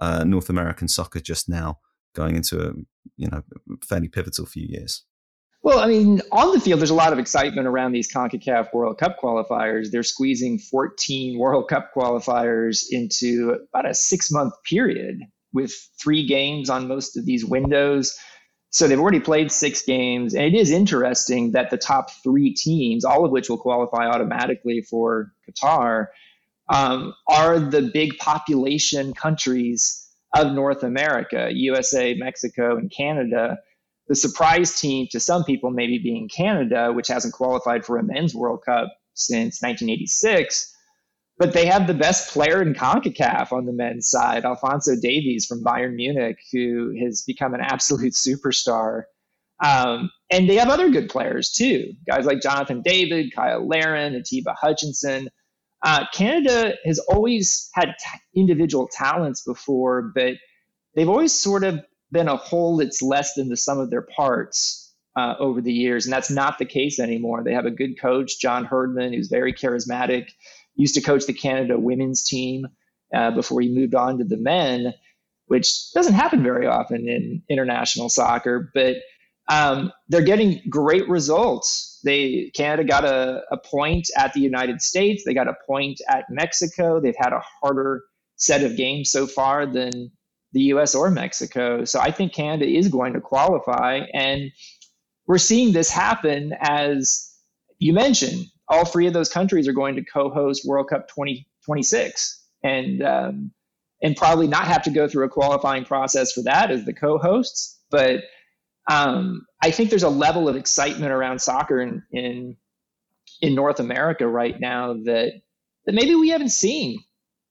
uh, North American soccer just now, going into a you know fairly pivotal few years? Well, I mean, on the field, there's a lot of excitement around these CONCACAF World Cup qualifiers. They're squeezing 14 World Cup qualifiers into about a six month period with three games on most of these windows. So they've already played six games. And it is interesting that the top three teams, all of which will qualify automatically for Qatar, um, are the big population countries of North America USA, Mexico, and Canada the surprise team to some people maybe being Canada, which hasn't qualified for a men's World Cup since 1986. But they have the best player in CONCACAF on the men's side, Alfonso Davies from Bayern Munich, who has become an absolute superstar. Um, and they have other good players too, guys like Jonathan David, Cyle Larin, Atiba Hutchinson. Uh, Canada has always had t- individual talents before, but they've always sort of been a whole that's less than the sum of their parts uh, over the years. And that's not the case anymore. They have a good coach, John Herdman, who's very charismatic, used to coach the Canada women's team uh, before he moved on to the men, which doesn't happen very often in international soccer. But um, they're getting great results. They Canada got a, a point at the United States. They got a point at Mexico. They've had a harder set of games so far than the US or Mexico. So I think Canada is going to qualify. And we're seeing this happen as you mentioned, all three of those countries are going to co host World Cup 2026 and, um, and probably not have to go through a qualifying process for that as the co hosts. But um, I think there's a level of excitement around soccer in, in, in North America right now that, that maybe we haven't seen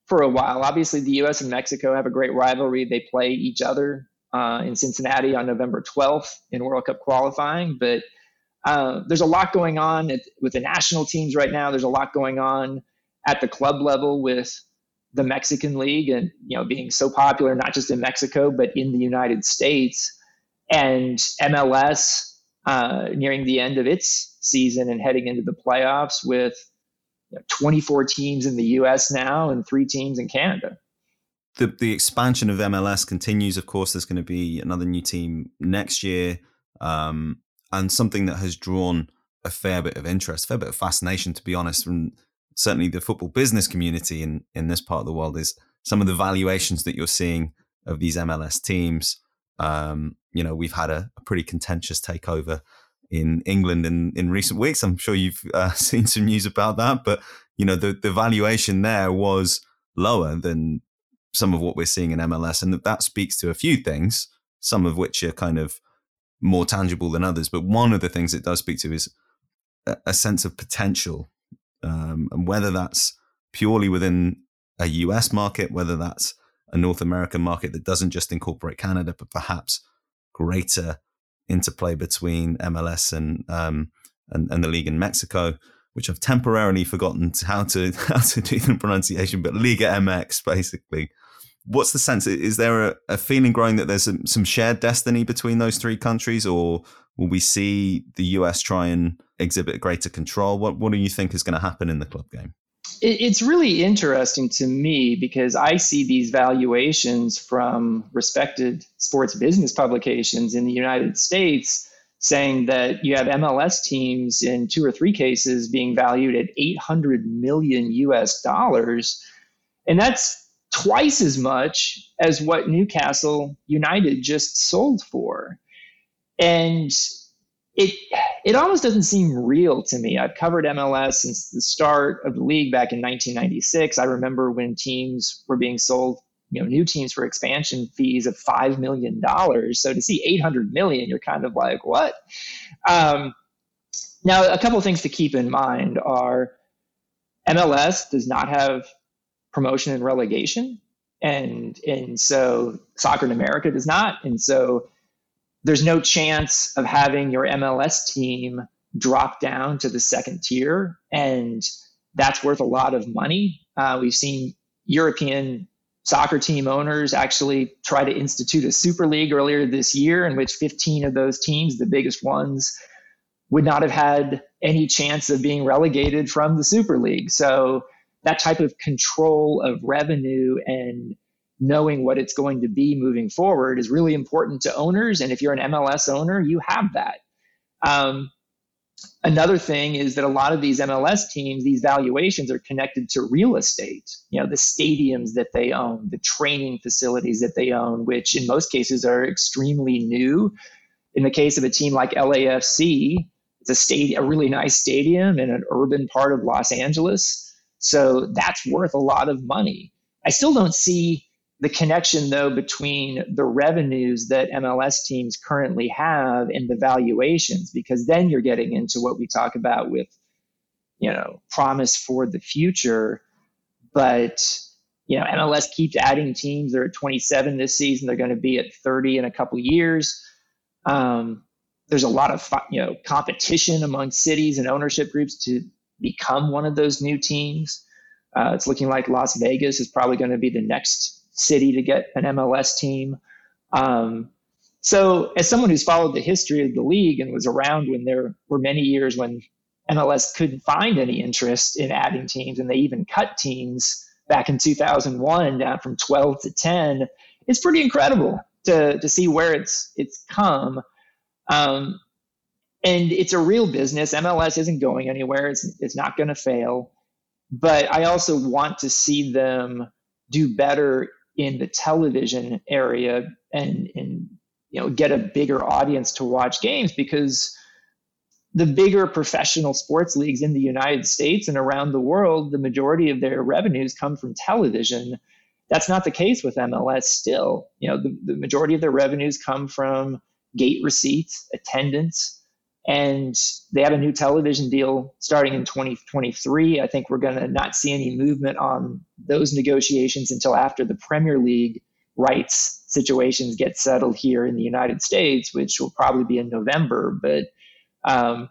for a while. Obviously, the U.S. and Mexico have a great rivalry. They play each other uh, in Cincinnati on November 12th in World Cup qualifying. But uh, there's a lot going on at, with the national teams right now. There's a lot going on at the club level with the Mexican League and you know being so popular not just in Mexico but in the United States and MLS uh, nearing the end of its season and heading into the playoffs with you know, 24 teams in the US now and three teams in Canada. The, the expansion of MLS continues. Of course, there's going to be another new team next year, um, and something that has drawn a fair bit of interest, a fair bit of fascination, to be honest, from certainly the football business community in, in this part of the world is some of the valuations that you're seeing of these MLS teams. Um, you know, we've had a, a pretty contentious takeover in England in, in recent weeks. I'm sure you've uh, seen some news about that, but you know the the valuation there was lower than some of what we're seeing in MLS, and that, that speaks to a few things, some of which are kind of more tangible than others. But one of the things it does speak to is a, a sense of potential, um, and whether that's purely within a US market, whether that's a North American market that doesn't just incorporate Canada, but perhaps greater interplay between MLS and um, and, and the league in Mexico, which I've temporarily forgotten how to how to do the pronunciation, but Liga MX basically. What's the sense? Is there a, a feeling growing that there's some, some shared destiny between those three countries, or will we see the US try and exhibit greater control? What what do you think is going to happen in the club game? It's really interesting to me because I see these valuations from respected sports business publications in the United States saying that you have MLS teams in two or three cases being valued at 800 million US dollars. And that's twice as much as what Newcastle United just sold for. And it it almost doesn't seem real to me. I've covered MLS since the start of the league back in 1996. I remember when teams were being sold, you know, new teams for expansion fees of five million dollars. So to see 800 million, you're kind of like, what? Um, now, a couple things to keep in mind are MLS does not have promotion and relegation, and and so Soccer in America does not, and so there's no chance of having your MLS team drop down to the second tier, and that's worth a lot of money. Uh, we've seen European soccer team owners actually try to institute a super league earlier this year, in which 15 of those teams, the biggest ones, would not have had any chance of being relegated from the Super League. So that type of control of revenue and knowing what it's going to be moving forward is really important to owners. And if you're an MLS owner, you have that. Um, another thing is that a lot of these MLS teams, these valuations are connected to real estate. You know, the stadiums that they own, the training facilities that they own, which in most cases are extremely new. In the case of a team like LAFC, it's a stadium, a really nice stadium in an urban part of Los Angeles. So that's worth a lot of money. I still don't see the connection though between the revenues that MLS teams currently have and the valuations because then you're getting into what we talk about with you know promise for the future. But you know MLS keeps adding teams. They're at 27 this season. They're going to be at 30 in a couple years. Um, there's a lot of you know competition among cities and ownership groups to become one of those new teams. Uh, it's looking like Las Vegas is probably going to be the next city to get an MLS team. Um, so, as someone who's followed the history of the league and was around when there were many years when MLS couldn't find any interest in adding teams, and they even cut teams back in 2001 down from 12 to 10, it's pretty incredible to to see where it's it's come. Um, and it's a real business. MLS isn't going anywhere. It's it's not going to fail. But I also want to see them do better in the television area and and you know get a bigger audience to watch games because the bigger professional sports leagues in the United States and around the world, the majority of their revenues come from television. That's not the case with MLS still. You know, the, the majority of their revenues come from gate receipts, attendance, and they have a new television deal starting in 2023. I think we're going to not see any movement on those negotiations until after the Premier League rights situations get settled here in the United States, which will probably be in November. But um,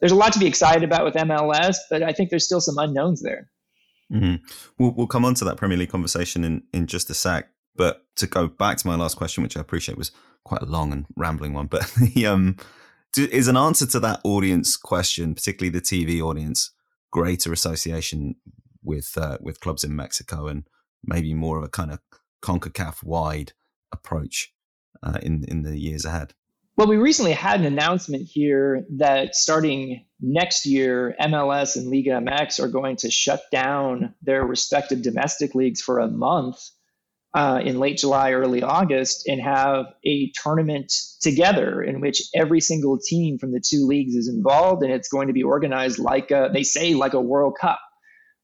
there's a lot to be excited about with MLS, but I think there's still some unknowns there. Mm-hmm. We'll, we'll come on to that Premier League conversation in, in just a sec. But to go back to my last question, which I appreciate was quite a long and rambling one, but the um, is an answer to that audience question, particularly the TV audience, greater association with uh, with clubs in Mexico and maybe more of a kind of Concacaf wide approach uh, in in the years ahead? Well, we recently had an announcement here that starting next year, MLS and Liga MX are going to shut down their respective domestic leagues for a month uh, in late July, early August, and have a tournament together in which every single team from the two leagues is involved, and it's going to be organized like a, they say like a World Cup.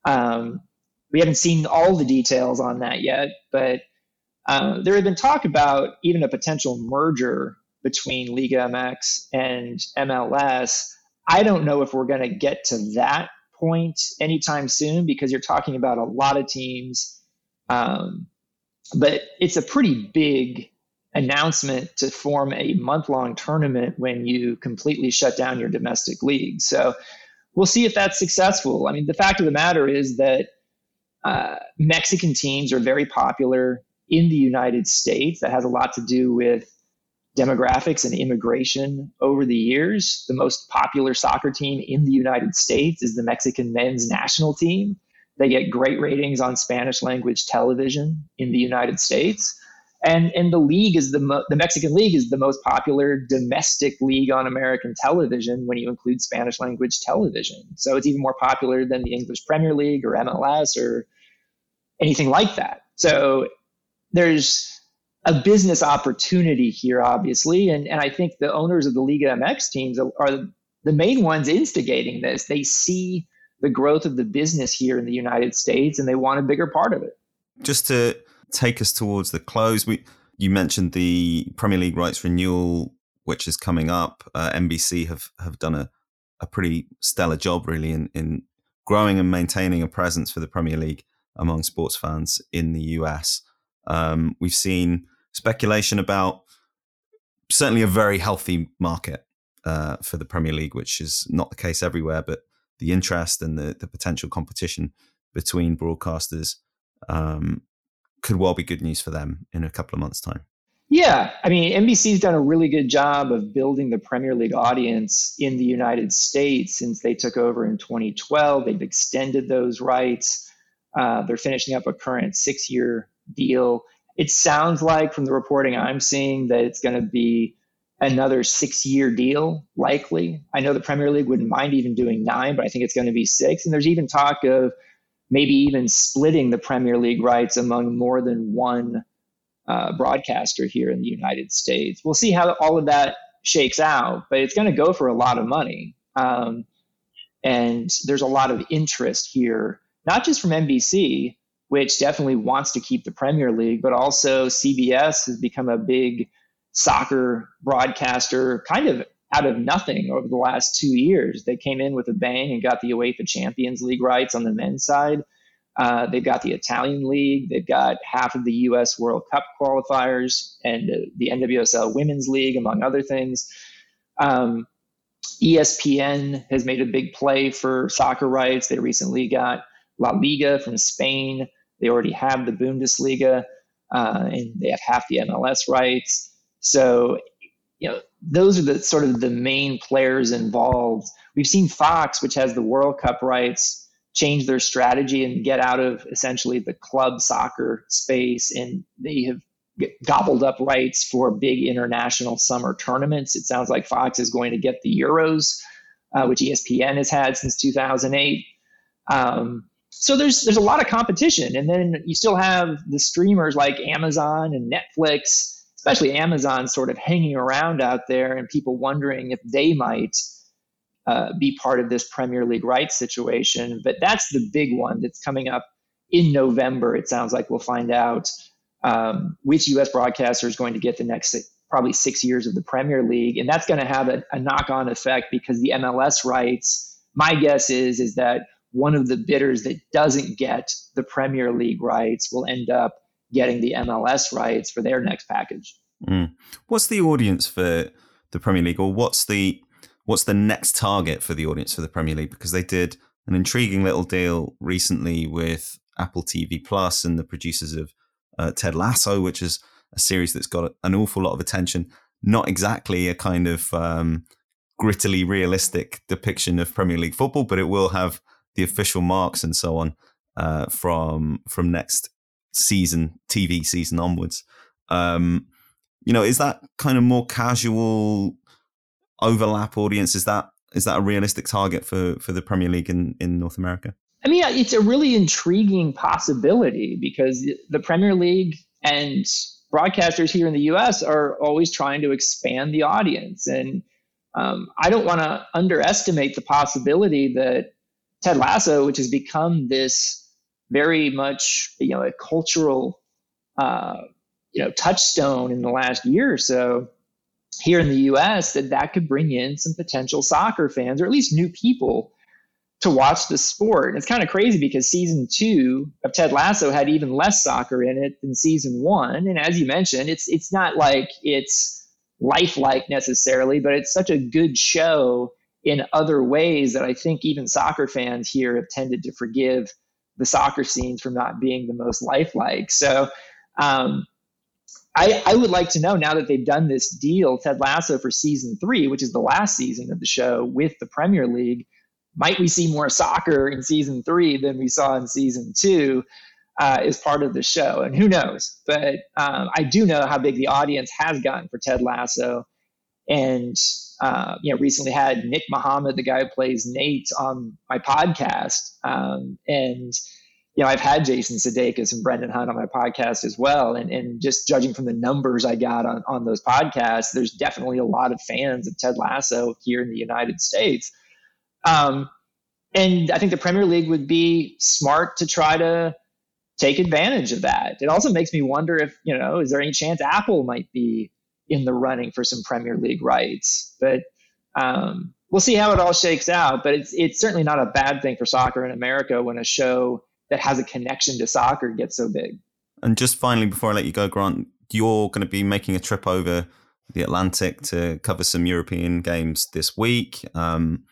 Um, we haven't seen all the details on that yet, but uh, there had been talk about even a potential merger between Liga MX and MLS. I don't know if we're going to get to that point anytime soon because you're talking about a lot of teams. Um, but it's a pretty big announcement to form a month long tournament when you completely shut down your domestic league. So we'll see if that's successful. I mean, the fact of the matter is that uh, Mexican teams are very popular in the United States. That has a lot to do with demographics and immigration over the years. The most popular soccer team in the United States is the Mexican men's national team. They get great ratings on Spanish language television in the United States. And, and the league is the, mo- the Mexican league is the most popular domestic league on American television when you include Spanish language television. So it's even more popular than the English Premier League or MLS or anything like that. So there's a business opportunity here, obviously. And, and I think the owners of the Liga MX teams are, are the main ones instigating this. They see the growth of the business here in the United States, and they want a bigger part of it. Just to take us towards the close, we you mentioned the Premier League rights renewal, which is coming up. Uh, NBC have have done a a pretty stellar job, really, in in growing and maintaining a presence for the Premier League among sports fans in the US. Um, we've seen speculation about certainly a very healthy market uh, for the Premier League, which is not the case everywhere, but the interest and the, the potential competition between broadcasters um, could well be good news for them in a couple of months' time. Yeah, I mean, NBC's done a really good job of building the Premier League audience in the United States since they took over in 2012. They've extended those rights. Uh, they're finishing up a current six year deal. It sounds like, from the reporting I'm seeing, that it's going to be another six year deal, likely. I know the Premier League wouldn't mind even doing nine, but I think it's going to be six. And there's even talk of maybe even splitting the Premier League rights among more than one uh, broadcaster here in the United States. We'll see how all of that shakes out, but it's going to go for a lot of money. Um, and there's a lot of interest here, not just from NBC, which definitely wants to keep the Premier League, but also CBS has become a big soccer broadcaster kind of out of nothing over the last two years. They came in with a bang and got the UEFA Champions League rights on the men's side. Uh, they've got the Italian League. They've got half of the U.S. World Cup qualifiers and the NWSL Women's League, among other things. Um, ESPN has made a big play for soccer rights. They recently got La Liga from Spain. They already have the Bundesliga, uh, and they have half the MLS rights. So, you know, those are the sort of the main players involved. We've seen Fox, which has the World Cup rights, change their strategy and get out of essentially the club soccer space. And they have gobbled up rights for big international summer tournaments. It sounds like Fox is going to get the Euros, uh, which ESPN has had since 2008. Um, so there's there's a lot of competition, and then you still have the streamers like Amazon and Netflix, especially Amazon, sort of hanging around out there, and people wondering if they might uh, be part of this Premier League rights situation. But that's the big one that's coming up in November. It sounds like we'll find out um, which U.S. broadcaster is going to get the next probably six years of the Premier League, and that's going to have a, a knock-on effect because the MLS rights. My guess is is that one of the bidders that doesn't get the Premier League rights will end up getting the MLS rights for their next package. Mm. What's the audience for the Premier League, or what's the what's the next target for the audience for the Premier League? Because they did an intriguing little deal recently with Apple TV Plus and the producers of uh, Ted Lasso, which is a series that's got an awful lot of attention. Not exactly a kind of um, grittily realistic depiction of Premier League football, but it will have the official marks and so on uh, from from next season, TV season onwards. Um, you know, is that kind of more casual overlap audience? Is that is that a realistic target for for the Premier League in in North America? I mean, it's a really intriguing possibility because the Premier League and broadcasters here in the U.S. are always trying to expand the audience, and um, I don't want to underestimate the possibility that Ted Lasso, which has become this very much you know a cultural uh, you know touchstone in the last year or so, here in the US that that could bring in some potential soccer fans or at least new people to watch the sport. And it's kind of crazy because season two of Ted Lasso had even less soccer in it than season one. And as you mentioned, it's it's not like it's lifelike necessarily, but it's such a good show in other ways that I think even soccer fans here have tended to forgive the soccer scenes from not being the most lifelike. So um, I, I would like to know now that they've done this deal, Ted Lasso for season three, which is the last season of the show with the Premier League. Might we see more soccer in season three than we saw in season two? Uh, part of the show, and who knows? But um, I do know how big the audience has gotten for Ted Lasso, and uh, you know, recently had Nick Mohammed, the guy who plays Nate, on my podcast, um, and you know, I've had Jason Sudeikis and Brendan Hunt on my podcast as well. And, and just judging from the numbers I got on, on those podcasts, there's definitely a lot of fans of Ted Lasso here in the United States. Um, and I think the Premier League would be smart to try to take advantage of that. It also makes me wonder if, you know, is there any chance Apple might be in the running for some Premier League rights? But um, we'll see how it all shakes out. But it's, it's certainly not a bad thing for soccer in America when a show that has a connection to soccer gets so big. And just finally, before I let you go, Grant, you're going to be making a trip over the Atlantic to cover some European games this week. Um,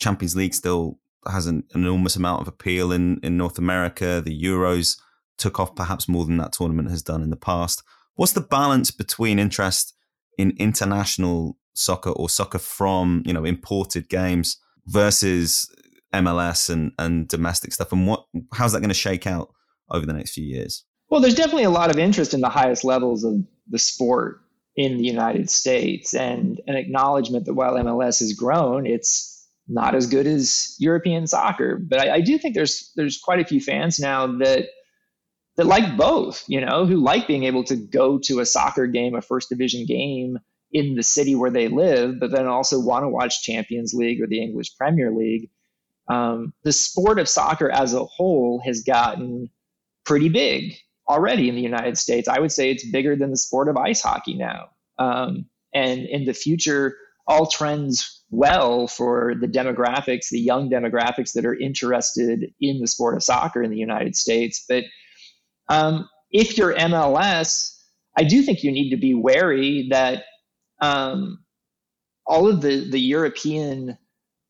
Champions League still has an enormous amount of appeal in, in North America. The Euros took off perhaps more than that tournament has done in the past. What's the balance between interest in international soccer or soccer from you know imported games versus MLS and and domestic stuff, and what how's that going to shake out over the next few years? Well, there's definitely a lot of interest in the highest levels of the sport in the United States, and an acknowledgement that while MLS has grown, it's not as good as European soccer. But I, I do think there's there's quite a few fans now that that like both, you know, who like being able to go to a soccer game, a first division game in the city where they live, but then also want to watch Champions League or the English Premier League. Um, the sport of soccer as a whole has gotten pretty big already in the United States. I would say it's bigger than the sport of ice hockey now. Um, and in the future, all trends well for the demographics, the young demographics that are interested in the sport of soccer in the United States. But um, if you're MLS, I do think you need to be wary that um, all of the the European,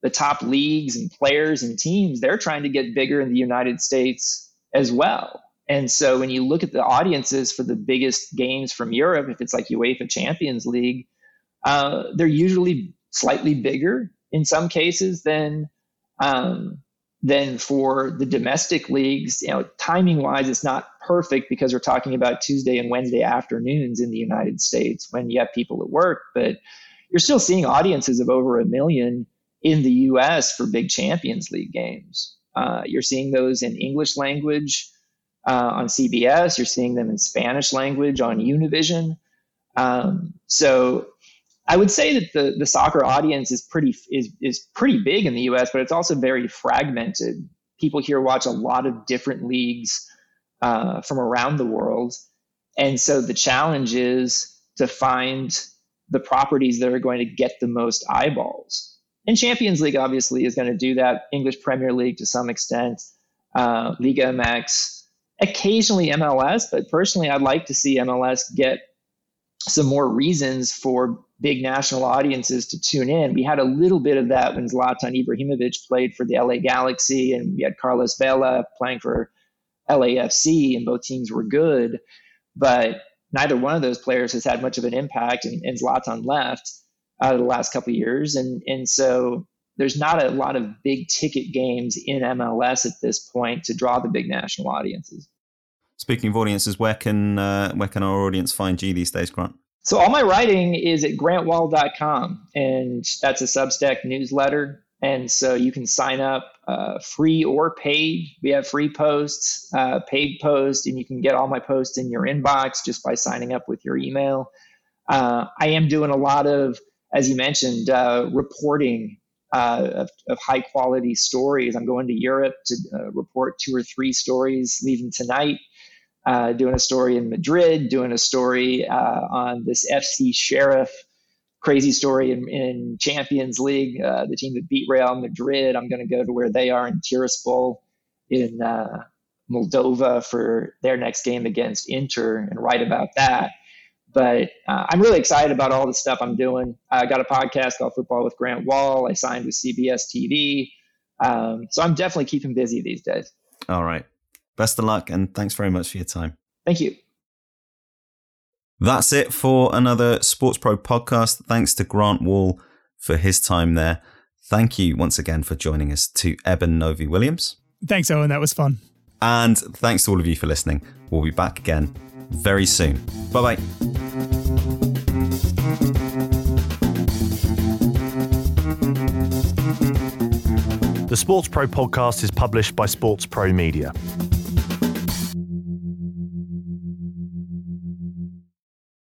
the top leagues and players and teams, they're trying to get bigger in the United States as well. And so when you look at the audiences for the biggest games from Europe, if it's like UEFA Champions League, uh, they're usually slightly bigger in some cases than um, than for the domestic leagues. You know, timing wise, it's not perfect because we're talking about Tuesday and Wednesday afternoons in the United States when you have people at work, but you're still seeing audiences of over a million in the U.S. for big Champions League games. Uh, you're seeing those in English language uh, on CBS. You're seeing them in Spanish language on Univision. Um, so I would say that the the soccer audience is pretty is is pretty big in the U.S., but it's also very fragmented. People here watch a lot of different leagues uh, from around the world, and so the challenge is to find the properties that are going to get the most eyeballs. And Champions League obviously is going to do that. English Premier League to some extent, uh, Liga MX, occasionally MLS. But personally, I'd like to see MLS get some more reasons for big national audiences to tune in. We had a little bit of that when Zlatan Ibrahimovic played for the LA Galaxy, and we had Carlos Vela playing for LAFC, and both teams were good. But neither one of those players has had much of an impact, and, and Zlatan left out of the last couple of years. And, and so there's not a lot of big ticket games in MLS at this point to draw the big national audiences. Speaking of audiences, where can uh, where can our audience find you these days, Grant? So all my writing is at grantwahl.com, and that's a Substack newsletter. And so you can sign up uh, free or paid. We have free posts, uh, paid posts, and you can get all my posts in your inbox just by signing up with your email. Uh, I am doing a lot of, as you mentioned, uh, reporting uh, of, of, high quality stories. I'm going to Europe to uh, report two or three stories leaving tonight doing a story in Madrid, doing a story on this FC Sheriff crazy story in, in Champions League, uh, the team that beat Real Madrid. I'm going to go to where they are in Tiraspol in uh, Moldova for their next game against Inter and write about that. But uh, I'm really excited about all the stuff I'm doing. I got a podcast called Football with Grant Wahl. I signed with CBS TV. Um, so I'm definitely keeping busy these days. All right. Best of luck and thanks very much for your time. Thank you. That's it for another SportsPro podcast. Thanks to Grant Wahl for his time there. Thank you once again for joining us to Eben Novy-Williams. Thanks, Eoin. That was fun. And thanks to all of you for listening. We'll be back again very soon. Bye bye. The SportsPro podcast is published by SportsPro Media.